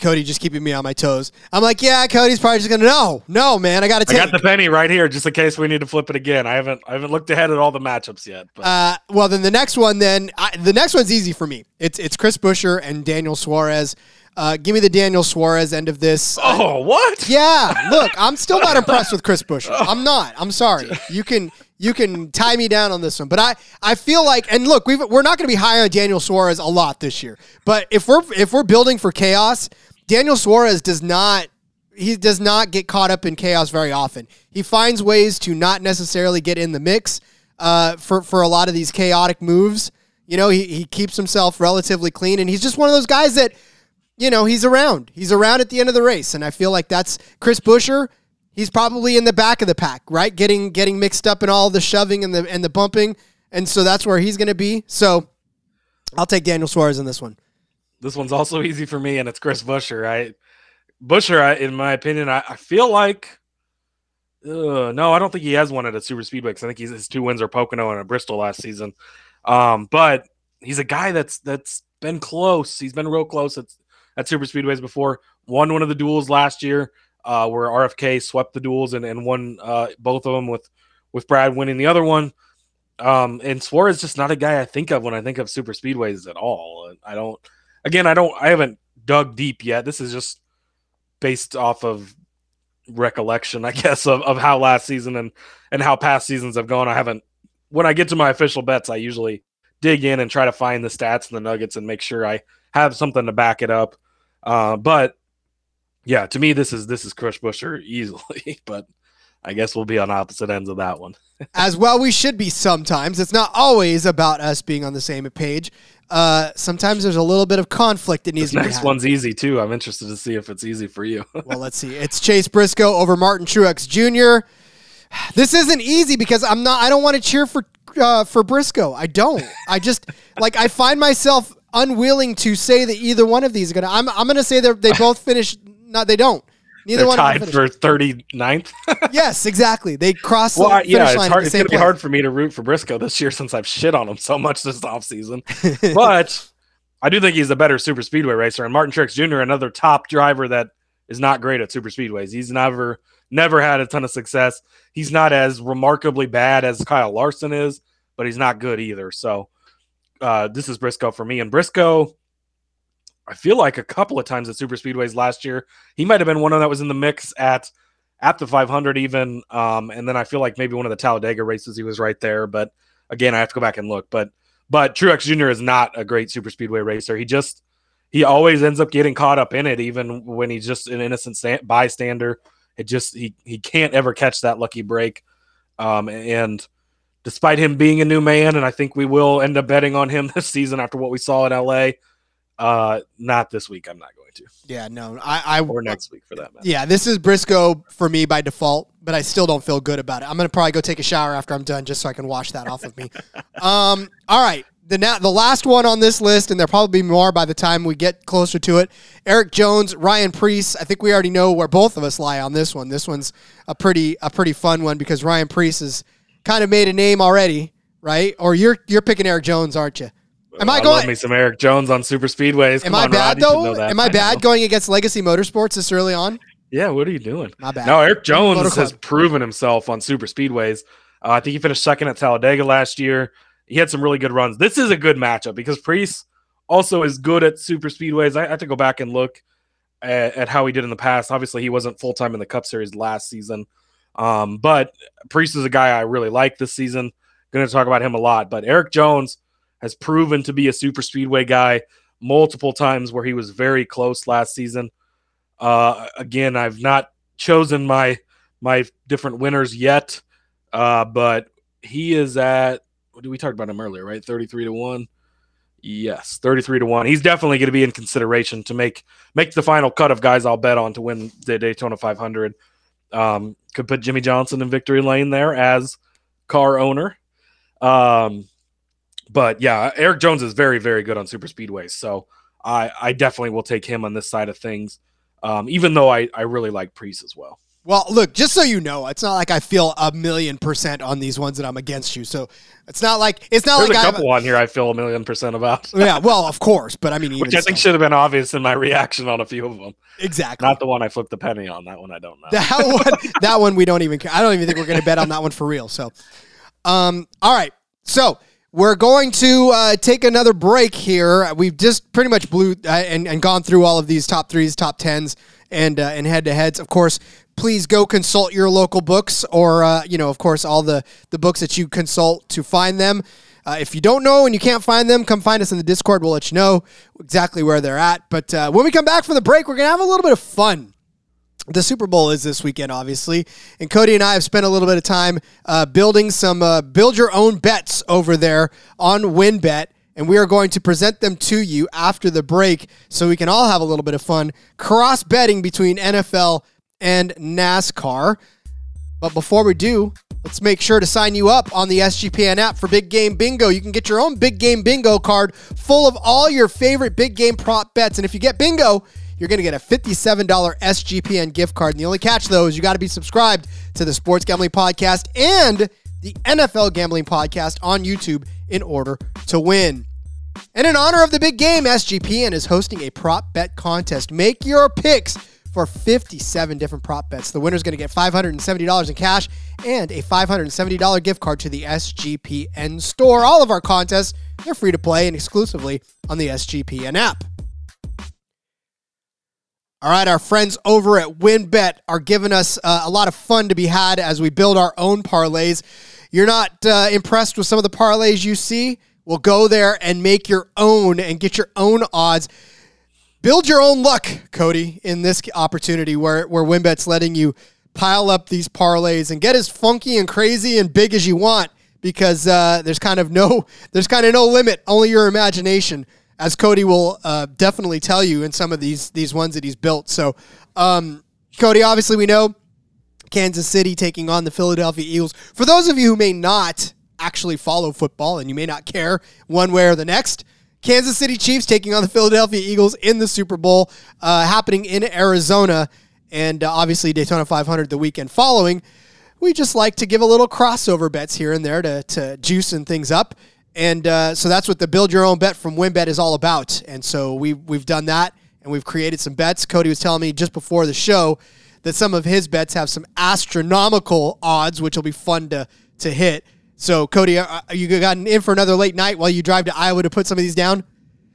Speaker 1: Cody just keeping me on my toes. I'm like, yeah, Cody's probably just gonna no, no, man, I got to
Speaker 3: I
Speaker 1: take.
Speaker 3: got the penny right here, just in case we need to flip it again. I haven't I haven't looked ahead at all the matchups yet.
Speaker 1: Uh, well, then the next one, then I, the next one's easy for me. It's it's Chris Buescher and Daniel Suarez. Uh, give me the Daniel Suarez end of this.
Speaker 3: oh, what?
Speaker 1: Yeah, look, I'm still not <laughs> impressed with Chris Buescher. I'm not. I'm sorry. You can you can tie me down on this one, but I I feel like and look, we've, we're not going to be high on Daniel Suarez a lot this year. But if we're if we're building for chaos, Daniel Suarez does not he does not get caught up in chaos very often. He finds ways to not necessarily get in the mix uh, for for a lot of these chaotic moves. You know, he, he keeps himself relatively clean, and he's just one of those guys that you know, he's around. He's around at the end of the race, and I feel like that's Chris Buescher. He's probably in the back of the pack, right? Getting getting mixed up in all the shoving and the and the bumping, and so that's where he's going to be. So, I'll take Daniel Suarez in this one.
Speaker 3: This one's also <laughs> easy for me, and it's Chris Buescher. I Buescher, I, in my opinion, I, I feel like uh, no, I don't think he has one at a super speedway because I think he's, his two wins are Pocono and Bristol last season. Um, but he's a guy that's that's been close. He's been real close at, at super speedways before. Won one of the duels last year, uh, where RFK swept the duels and, and won uh, both of them with with Brad winning the other one. Um, and Suarez is just not a guy I think of when I think of super speedways at all. I don't. Again, I don't. I haven't dug deep yet. This is just based off of recollection, I <laughs> guess, of, of how last season and and how past seasons have gone. I haven't. When I get to my official bets, I usually dig in and try to find the stats and the nuggets and make sure I have something to back it up. Uh, but yeah, to me, this is this is Chris Buescher <laughs> easily. But I guess we'll be on opposite ends of that one. <laughs>
Speaker 1: As well, we should be sometimes. It's not always about us being on the same page. Uh, sometimes there's a little bit of conflict that needs
Speaker 3: This
Speaker 1: to be
Speaker 3: next one's easy too. I'm interested to see if it's easy for you. <laughs>
Speaker 1: Well, let's see. It's Chase Briscoe over Martin Truex Jr. This isn't easy because I'm not. I don't want to cheer for uh, for Briscoe. I don't. I just <laughs> like. I find myself unwilling to say that either one of these are gonna. I'm. I'm gonna say they they both finish. No, they don't. Neither
Speaker 3: They're
Speaker 1: one
Speaker 3: tied for 39th. <laughs>
Speaker 1: Yes, exactly. They cross
Speaker 3: well,
Speaker 1: the
Speaker 3: I-
Speaker 1: finish
Speaker 3: yeah, it's
Speaker 1: line
Speaker 3: hard. It's gonna be hard for me to root for Briscoe this year since I've shit on him so much this offseason. <laughs> but I do think he's a better super speedway racer. And Martin Truex Jr., another top driver that is not great at super speedways. He's never never had a ton of success. He's not as remarkably bad as Kyle Larson is, but he's not good either. So uh, this is Briscoe for me. And Briscoe, I feel like a couple of times at super speedways last year, he might have been one of that was in the mix at at the 500 even. Um, and then I feel like maybe one of the Talladega races he was right there. But again, I have to go back and look. But but Truex Jr. is not a great super speedway racer. He just he always ends up getting caught up in it, even when he's just an innocent sta- bystander. It just he he can't ever catch that lucky break. Um, and despite him being a new man, and I think we will end up betting on him <laughs> this season after what we saw in LA. Uh, not this week. I'm not going to,
Speaker 1: Yeah, no. I. I
Speaker 3: or next week for that matter.
Speaker 1: Yeah, this is Briscoe for me by default, but I still don't feel good about it. I'm gonna probably go take a shower after I'm done, just so I can wash that off of me. <laughs> Um, all right, the now the last one on this list, and there'll probably be more by the time we get closer to it. Erik Jones, Ryan Preece. I think we already know where both of us lie on this one. This one's a pretty a pretty fun one because Ryan Preece has kind of made a name already, right? Or you're you're picking Erik Jones, aren't you? Am I
Speaker 3: I
Speaker 1: going?
Speaker 3: love me some Erik Jones on super speedways.
Speaker 1: Am
Speaker 3: Come
Speaker 1: I
Speaker 3: on,
Speaker 1: bad
Speaker 3: Rod, you should know
Speaker 1: though? Am I bad going against Legacy Motorsports this early on?
Speaker 3: Yeah, what are you doing?
Speaker 1: My bad.
Speaker 3: No, Erik Jones
Speaker 1: Motor
Speaker 3: has
Speaker 1: Club.
Speaker 3: proven himself on super speedways. Uh, I think he finished second at Talladega last year. He had some really good runs. This is a good matchup because Preece also is good at super speedways. I, I have to go back and look at, at how he did in the past. Obviously, he wasn't full time in the Cup Series last season, um, but Preece is a guy I really like this season. Going to talk about him a lot, but Erik Jones has proven to be a super speedway guy multiple times where he was very close last season. Uh, again, I've not chosen my my different winners yet, uh, but he is at. We talk about him earlier? Right, thirty three to one. Yes, thirty three to one. He's definitely going to be in consideration to make make the final cut of guys I'll bet on to win the Daytona 500. Um, could put Jimmie Johnson in victory lane there as car owner. Um, but yeah, Erik Jones is very very good on super speedways, so I I definitely will take him on this side of things. Um, even though I, I really like Preece as well.
Speaker 1: Well, look, just so you know, it's not like I feel a million percent on these ones that I'm against you. So it's not like it's not
Speaker 3: There's
Speaker 1: like
Speaker 3: a couple on here I feel a million percent about, <laughs>
Speaker 1: yeah, well, of course, but I mean, even
Speaker 3: which I think should have been obvious in my <laughs> reaction on a few of them.
Speaker 1: exactly.
Speaker 3: Not the one I flipped the penny on. That one I don't know.
Speaker 1: that <laughs> one, that one we don't even. care. I don't even think we're going to bet on that one for real. So, um, all right. So we're going to uh, take another break here. We've just pretty much blew uh, and, and gone through all of these top threes, top tens, and uh, and head to heads. Of course, please go consult your local books, or uh, you know, of course, all the the books that you consult to find them. Uh, if you don't know and you can't find them, come find us in the Discord. We'll let you know exactly where they're at. But uh, when we come back from the break, we're gonna have a little bit of fun the Super Bowl is this weekend, obviously, and Cody and I have spent a little bit of time uh, building some uh, build your own bets over there on WynnBET, and we are going to present them to you after the break, so we can all have a little bit of fun cross betting between NFL and NASCAR. But before we do, let's make sure to sign you up on the SGPN app for Big Game Bingo. You can get your own Big Game Bingo card full of all your favorite big game prop bets. And if you get bingo, you're going to get a $57 SGPN gift card. And the only catch, though, is you got to be subscribed to the Sports Gambling Podcast and the NFL Gambling Podcast on YouTube in order to win. And in honor of the big game, SGPN is hosting a prop bet contest. Make your picks for 57 different prop bets. The winner's going to get $570 in cash and a $570 gift card to the SGPN store. All of our contests, they're free to play and exclusively on the SGPN app. All right, our friends over at WynnBET are giving us uh, a lot of fun to be had as we build our own parlays. You're not uh, impressed with some of the parlays you see? Well, go there and make your own and get your own odds. Build your own luck, Cody, in this opportunity where, where WynnBET's letting you pile up these parlays and get as funky and crazy and big as you want because uh, there's kind of no there's kind of no limit, only your imagination as Cody will uh, definitely tell you in some of these these ones that he's built. So, um, Cody, obviously we know Kansas City taking on the Philadelphia Eagles. For those of you who may not actually follow football and you may not care one way or the next, Kansas City Chiefs taking on the Philadelphia Eagles in the Super Bowl, uh, happening in Arizona, and uh, obviously Daytona 500 the weekend following. We just like to give a little crossover bets here and there to, to juice and things up. And uh, so that's what the build your own bet from WynnBET is all about. And so we we've done that and we've created some bets. Cody was telling me just before the show that some of his bets have some astronomical odds, which will be fun to to hit. So Cody, are you gotten in for another late night while you drive to Iowa to put some of these down?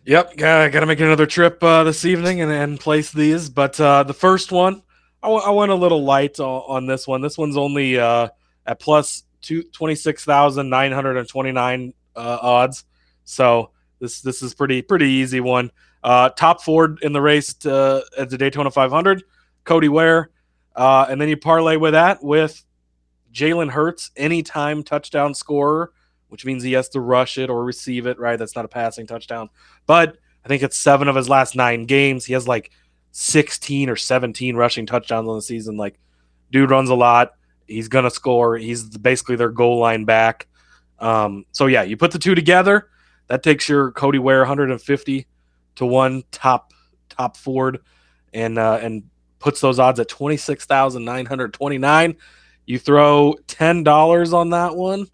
Speaker 3: Yep, I got to make another trip uh, this evening and, and place these. But uh, the first one, I, w- I went a little light on, on this one. This one's only uh, at plus two, 26,929 uh, odds. So this this is pretty pretty easy one. Uh, top Ford in the race to, at the Daytona 500, Cody Ware, uh, and then you parlay with that with Jalen Hurts, anytime touchdown scorer, which means he has to rush it or receive it. Right, that's not a passing touchdown, but I think it's seven of his last nine games. He has like 16 or 17 rushing touchdowns on the season. Like, dude runs a lot. He's gonna score. He's basically their goal line back. Um, so yeah, you put the two together, that takes your Cody Ware 150 to one top top Ford, and uh, and puts those odds at 26,929. You throw ten dollars on that one.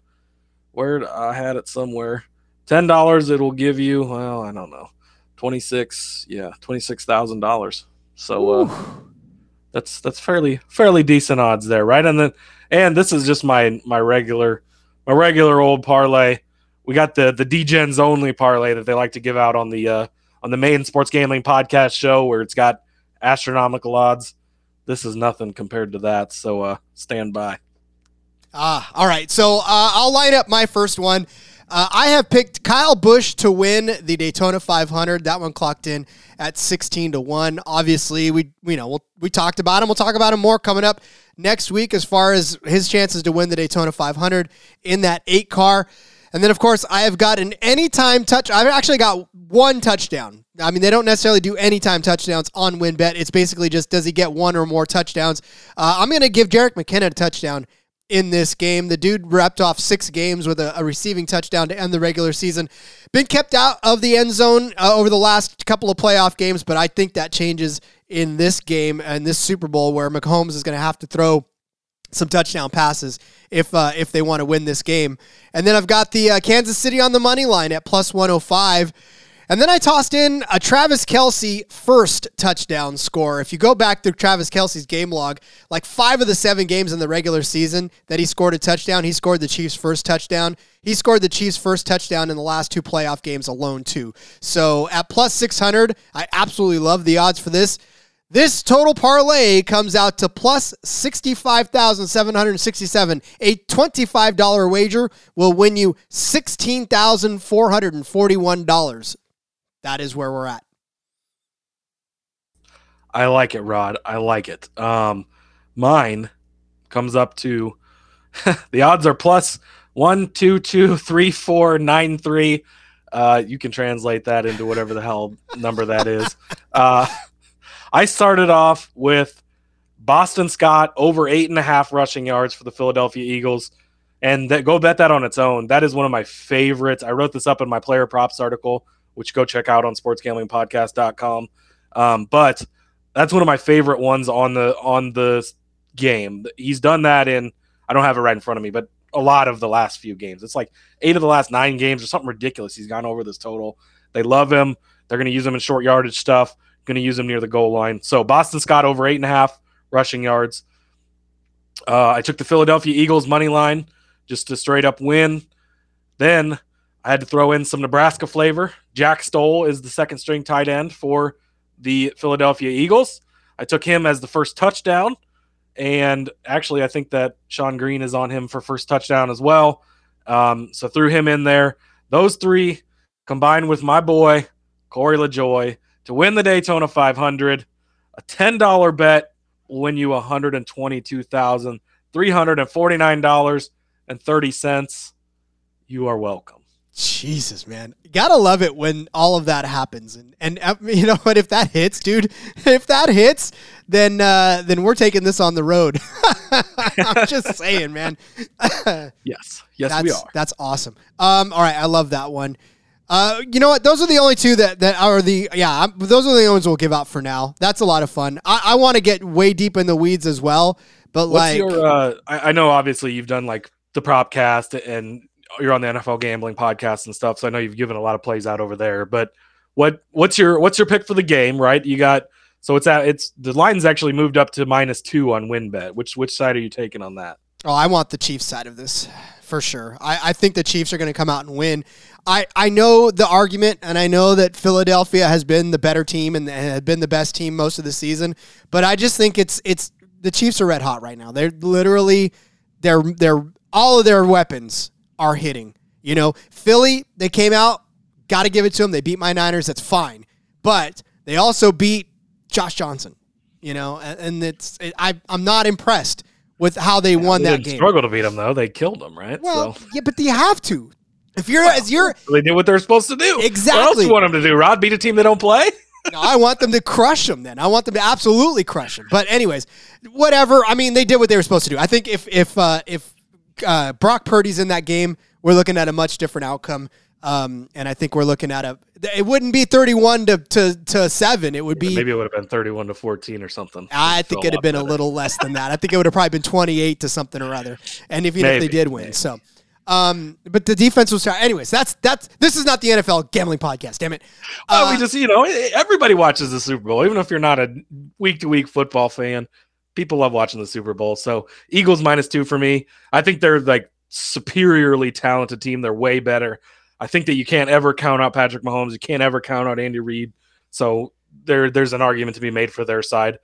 Speaker 3: Where I had it somewhere. Ten dollars, it'll give you. Well, I don't know, twenty six. Yeah, twenty six thousand dollars. So uh, that's that's fairly fairly decent odds there, right? And then and this is just my my regular my regular old parlay. We got the the DGens only parlay that they like to give out on the uh, on the main sports gambling podcast show where it's got astronomical odds. This is nothing compared to that, so uh, stand by.
Speaker 1: Ah, all right. So uh, I'll line up my first one. Uh, I have picked Kyle Busch to win the Daytona 500. That one clocked in at 16 to 1. Obviously, we you know, we'll, we talked about him. We'll talk about him more coming up next week as far as his chances to win the Daytona 500 in that 8 car. And then of course, I have got an anytime touch. I've actually got one touchdown. I mean, they don't necessarily do anytime touchdowns on WynnBET. It's basically just does he get one or more touchdowns. Uh, I'm going to give Jerick McKinnon a touchdown in this game. The dude wrapped off six games with a, a, receiving touchdown to end the regular season. Been kept out of the end zone uh, over the last couple of playoff games, but I think that changes in this game and this Super Bowl where Mahomes is going to have to throw some touchdown passes if uh, if they want to win this game. And then I've got the uh, Kansas City on the money line at plus 105. And then I tossed in a Travis Kelce first touchdown score. If you go back to Travis Kelce's game log, like five of the seven games in the regular season that he scored a touchdown, he scored the Chiefs' first touchdown. He scored the Chiefs' first touchdown in the last two playoff games alone, too. So at plus 600, I absolutely love the odds for this. This total parlay comes out to plus 65,767. A $25 wager will win you $16,441. That is where we're at.
Speaker 3: I like it, Rod. I like it. Um, mine comes up to <laughs> the odds are plus one, two, two, three, four, nine, three. Uh, you can translate that into whatever the hell number that is. <laughs> Uh, I started off with Boston Scott over eight and a half rushing yards for the Philadelphia Eagles. And that, go bet that on its own. That is one of my favorites. I wrote this up in my player props article which go check out on sportsgamblingpodcast.com. Um, but that's one of my favorite ones on the on the game. He's done that in I don't have it right in front of me, but a lot of the last few games. It's like eight of the last nine games or something ridiculous. He's gone over this total. They love him. They're going to use him in short yardage stuff. Going to use him near the goal line. So Boston Scott over eight and a half rushing yards. Uh, I took the Philadelphia Eagles money line just to straight up win. Then I had to throw in some Nebraska flavor. Jack Stoll is the second string tight end for the Philadelphia Eagles. I took him as the first touchdown. And actually, I think that Sean Green is on him for first touchdown as well. Um, so threw him in there. Those three combined with my boy, Corey LaJoie, to win the Daytona 500. A $10 bet will win you $122,349.30. You are welcome.
Speaker 1: Jesus, man, gotta love it when all of that happens, and and uh, <laughs> you know what? If that hits, dude, <laughs> if that hits, then uh, then we're taking this on the road. <laughs> I'm just saying, man.
Speaker 3: yes, yes,
Speaker 1: that's,
Speaker 3: we are.
Speaker 1: That's awesome. Um, all right, I love that one. Uh, you know what? Those are the only two that, that are the yeah. I'm, those are the only ones we'll give out for now. That's a lot of fun. I, I want to get way deep in the weeds as well, but
Speaker 3: What's
Speaker 1: like,
Speaker 3: your? Uh, I, I know obviously you've done like the prop cast and you're on the NFL gambling podcast and stuff. So I know you've given a lot of plays out over there. But what what's your what's your pick for the game? Right, you got so it's at it's the line's actually moved up to minus two on WynnBET. Which which side are you taking on that?
Speaker 1: Oh, I want the Chiefs side of this for sure. I, I think the Chiefs are going to come out and win. I, I know the argument, and I know that Philadelphia has been the better team and had been the best team most of the season. But I just think it's it's the Chiefs are red hot right now. They're literally they're they're all of their weapons are hitting. You know, Philly they came out, got to give it to them. They beat my Niners. That's fine, but they also beat Josh Johnson. You know, and, and it's it, I I'm not impressed with how they won
Speaker 3: They
Speaker 1: that
Speaker 3: didn't
Speaker 1: game.
Speaker 3: struggle to beat them though. They killed them, right?
Speaker 1: Well,
Speaker 3: so
Speaker 1: yeah, but you have to. If you're as you're,
Speaker 3: they did what they're supposed to do. Exactly. What else do you want them to do? Rod beat a team they don't play? <laughs>
Speaker 1: no, I want them to crush them. Then I want them to absolutely crush them. But anyways, whatever. I mean, they did what they were supposed to do. I think if if uh, if uh, Brock Purdy's in that game, we're looking at a much different outcome. Um, and I think we're looking at a. It wouldn't be thirty-one to to, to seven. It would be.
Speaker 3: Maybe it would have been thirty-one to fourteen or something.
Speaker 1: I think
Speaker 3: Feel
Speaker 1: it'd have been a little less than that. I think it would have probably been twenty-eight to something or other. And if, even if they did win,
Speaker 3: maybe.
Speaker 1: so. Um, but the defense was. Anyways, that's that's. This is not the NFL gambling podcast. Damn it. Uh,
Speaker 3: we just you know everybody watches the Super Bowl, even if you're not a week to week football fan. People love watching the Super Bowl. So Eagles minus two for me. I think they're like superiorly talented team. They're way better. I think that you can't ever count out Patrick Mahomes. You can't ever count out Andy Reid. So there there's an argument to be made for their side.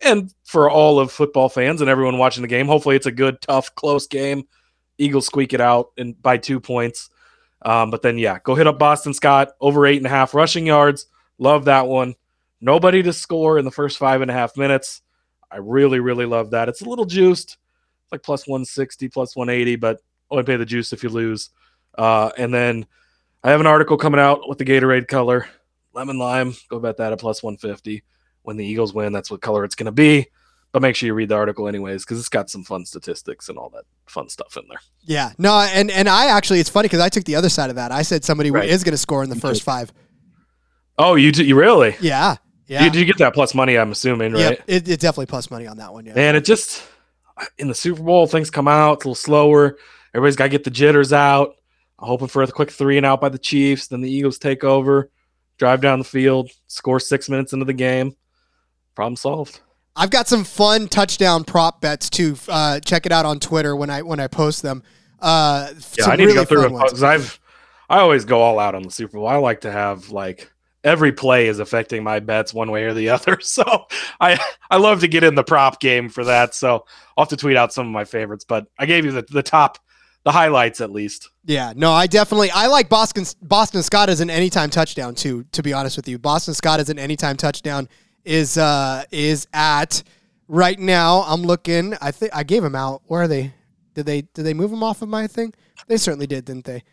Speaker 3: And for all of football fans and everyone watching the game, hopefully it's a good, tough, close game. Eagles squeak it out and by two points. Um, but then, yeah, go hit up Boston Scott over eight and a half rushing yards. Love that one. Nobody to score in the first five and a half minutes. I really, really love that. It's a little juiced, like plus 160, plus 180, but only pay the juice if you lose. Uh, and then I have an article coming out with the Gatorade color, lemon lime. Go bet that at plus 150. When the Eagles win, that's what color it's going to be. But make sure you read the article anyways, because it's got some fun statistics and all that fun stuff in there.
Speaker 1: Yeah, no, and and I actually, it's funny because I took the other side of that. I said somebody
Speaker 3: Right.
Speaker 1: is going to score in the first five.
Speaker 3: Oh, you you really?
Speaker 1: Yeah, yeah,
Speaker 3: You, did you get that plus money? I'm assuming, right?
Speaker 1: Yep, it, it's definitely plus money on that one. Yeah,
Speaker 3: Man, it just in the Super Bowl, things come out it's a little slower. Everybody's got to get the jitters out. I'm hoping for a quick three and out by the Chiefs. Then the Eagles take over, drive down the field, score six minutes into the game. Problem solved.
Speaker 1: I've got some fun touchdown prop bets too. Uh, check it out on Twitter when I when I post them. Uh,
Speaker 3: Yeah, I need
Speaker 1: really
Speaker 3: to go through because I've I always go all out on the Super Bowl. I like to have like every play is affecting my bets one way or the <laughs> other. So I I love to get in the prop game for that. So I'll have to tweet out some of my favorites. But I gave you the, the top the highlights at least.
Speaker 1: Yeah, no, I definitely I like Boston Boston Scott as an anytime touchdown too. To be honest with you, Boston Scott as an anytime touchdown is uh is at right now. I'm looking. I think I gave him out. Where are they? Did they did they move him off of my thing? They certainly did, didn't they?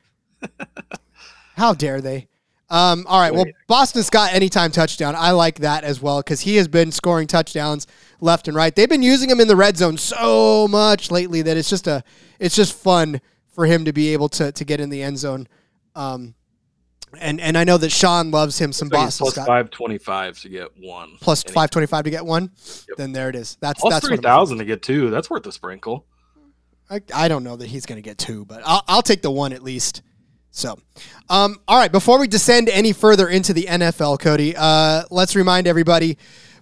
Speaker 1: <laughs> How dare they? Um, all right. Well, Boston Scott anytime touchdown. I like that as well because he has been scoring touchdowns left and right. They've been using him in the red zone so much lately that it's just a it's just fun for him to be able to to get in the end zone. Um, and and I know that Sean loves him some
Speaker 3: So
Speaker 1: Boston
Speaker 3: plus
Speaker 1: Scott
Speaker 3: five twenty five to get one.
Speaker 1: five twenty five to get one. Then there it is. That's
Speaker 3: Plus
Speaker 1: that's
Speaker 3: three thousand to get two. That's worth a sprinkle.
Speaker 1: I, I don't know that he's going to get two, but I'll, I'll take the one at least. So, um, all right. Before we descend any further into the NFL, Cody, uh, let's remind everybody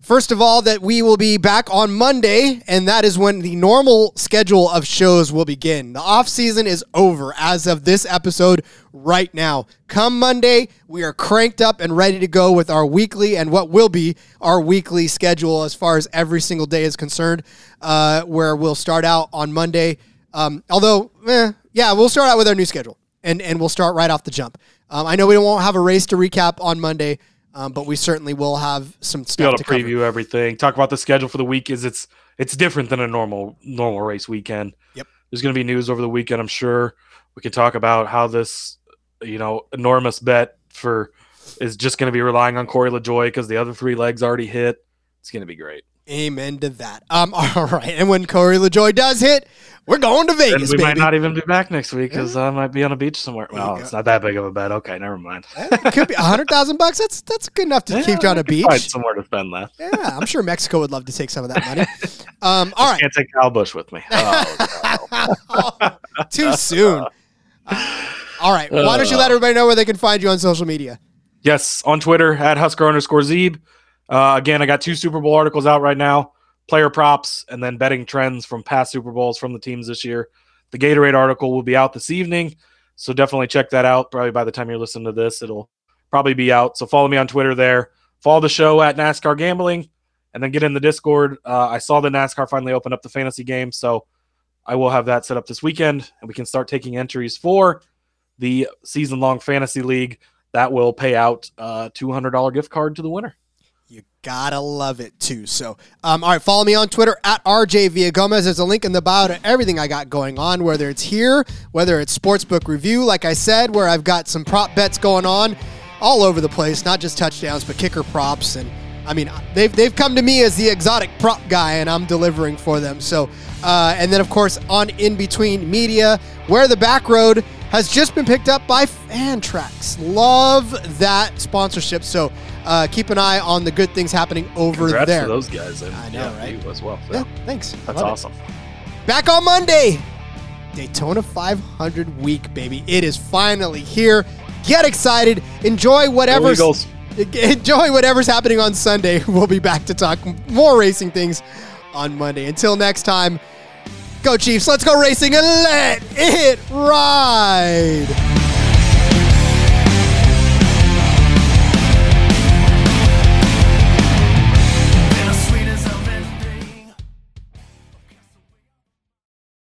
Speaker 1: First of all, that we will be back on Monday, and that is when the normal schedule of shows will begin. The off season is over as of this episode right now. Come Monday, we are cranked up and ready to go with our weekly and what will be our weekly schedule as far as every single day is concerned. Uh, where we'll start out on Monday. Um, although, eh, yeah, we'll start out with our new schedule, and and we'll start right off the jump. Um, I know we won't have a race to recap on Monday. Um, but we certainly will have some
Speaker 3: Be
Speaker 1: stuff
Speaker 3: able
Speaker 1: to
Speaker 3: to preview
Speaker 1: cover.
Speaker 3: everything. Talk about the schedule for the week. Is it's it's different than a normal normal race weekend.
Speaker 1: Yep.
Speaker 3: There's going to be news over the weekend. I'm sure we can talk about how this you know enormous bet for is just going to be relying on Corey LaJoie because the other three legs already hit. It's going to be great.
Speaker 1: Amen to that. Um, <laughs> all right, and when Corey LaJoie does hit, we're going to
Speaker 3: And
Speaker 1: Vegas,
Speaker 3: we
Speaker 1: baby.
Speaker 3: might not even be back next week because I might be on a beach somewhere.
Speaker 1: There
Speaker 3: Well, it's not that big of a bet. Okay, never mind. <laughs>
Speaker 1: It could be a hundred thousand bucks. That's that's good enough to
Speaker 3: Yeah,
Speaker 1: keep you on a
Speaker 3: can Find
Speaker 1: beach.
Speaker 3: somewhere to spend that.
Speaker 1: Yeah, I'm sure Mexico would love to take some of that money. <laughs> Um, all right,
Speaker 3: Can't take Kyle Busch with me. Oh,
Speaker 1: too soon. Uh, all right, why don't you let everybody know where they can find you on social media?
Speaker 3: Yes, on Twitter at Husker underscore Zeeb. Uh, again, I got two Super Bowl articles out right now player props and then betting trends from past Super Bowls from the teams this year. The Gatorade article will be out this evening. So definitely check that out. Probably by the time you're listening to this, it'll probably be out. So follow me on Twitter there. Follow the show at NASCAR Gambling and then get in the Discord. Uh, I saw the NASCAR finally open up the fantasy game. So I will have that set up this weekend and we can start taking entries for the season long fantasy league that will pay out a $200 gift card to the winner.
Speaker 1: You gotta love it too. So, um, all right, follow me on Twitter at RJ Via Gomez. There's a link in the bio to everything I got going on, whether it's here, whether it's Sportsbook Review, like I said, where I've got some prop bets going on all over the place, not just touchdowns, but kicker props. And I mean, they've, they've come to me as the exotic prop guy, and I'm delivering for them. So, uh, and then, of course, on In Between Media, where the back road has just been picked up by Fantrax. Love that sponsorship. So, uh, keep an eye on the good things happening over
Speaker 3: Congrats
Speaker 1: there.
Speaker 3: to those guys. And
Speaker 1: I know,
Speaker 3: yeah,
Speaker 1: right?
Speaker 3: You as well. So
Speaker 1: Yeah, thanks.
Speaker 3: That's
Speaker 1: love it.
Speaker 3: awesome.
Speaker 1: Back on Monday, Daytona 500 week, baby. It is finally here. Get excited. Enjoy whatever's <laughs> enjoy whatever's happening on Sunday. <laughs> We'll be back to talk more racing things on Monday. Until next time, go Chiefs. Let's go racing and let it ride.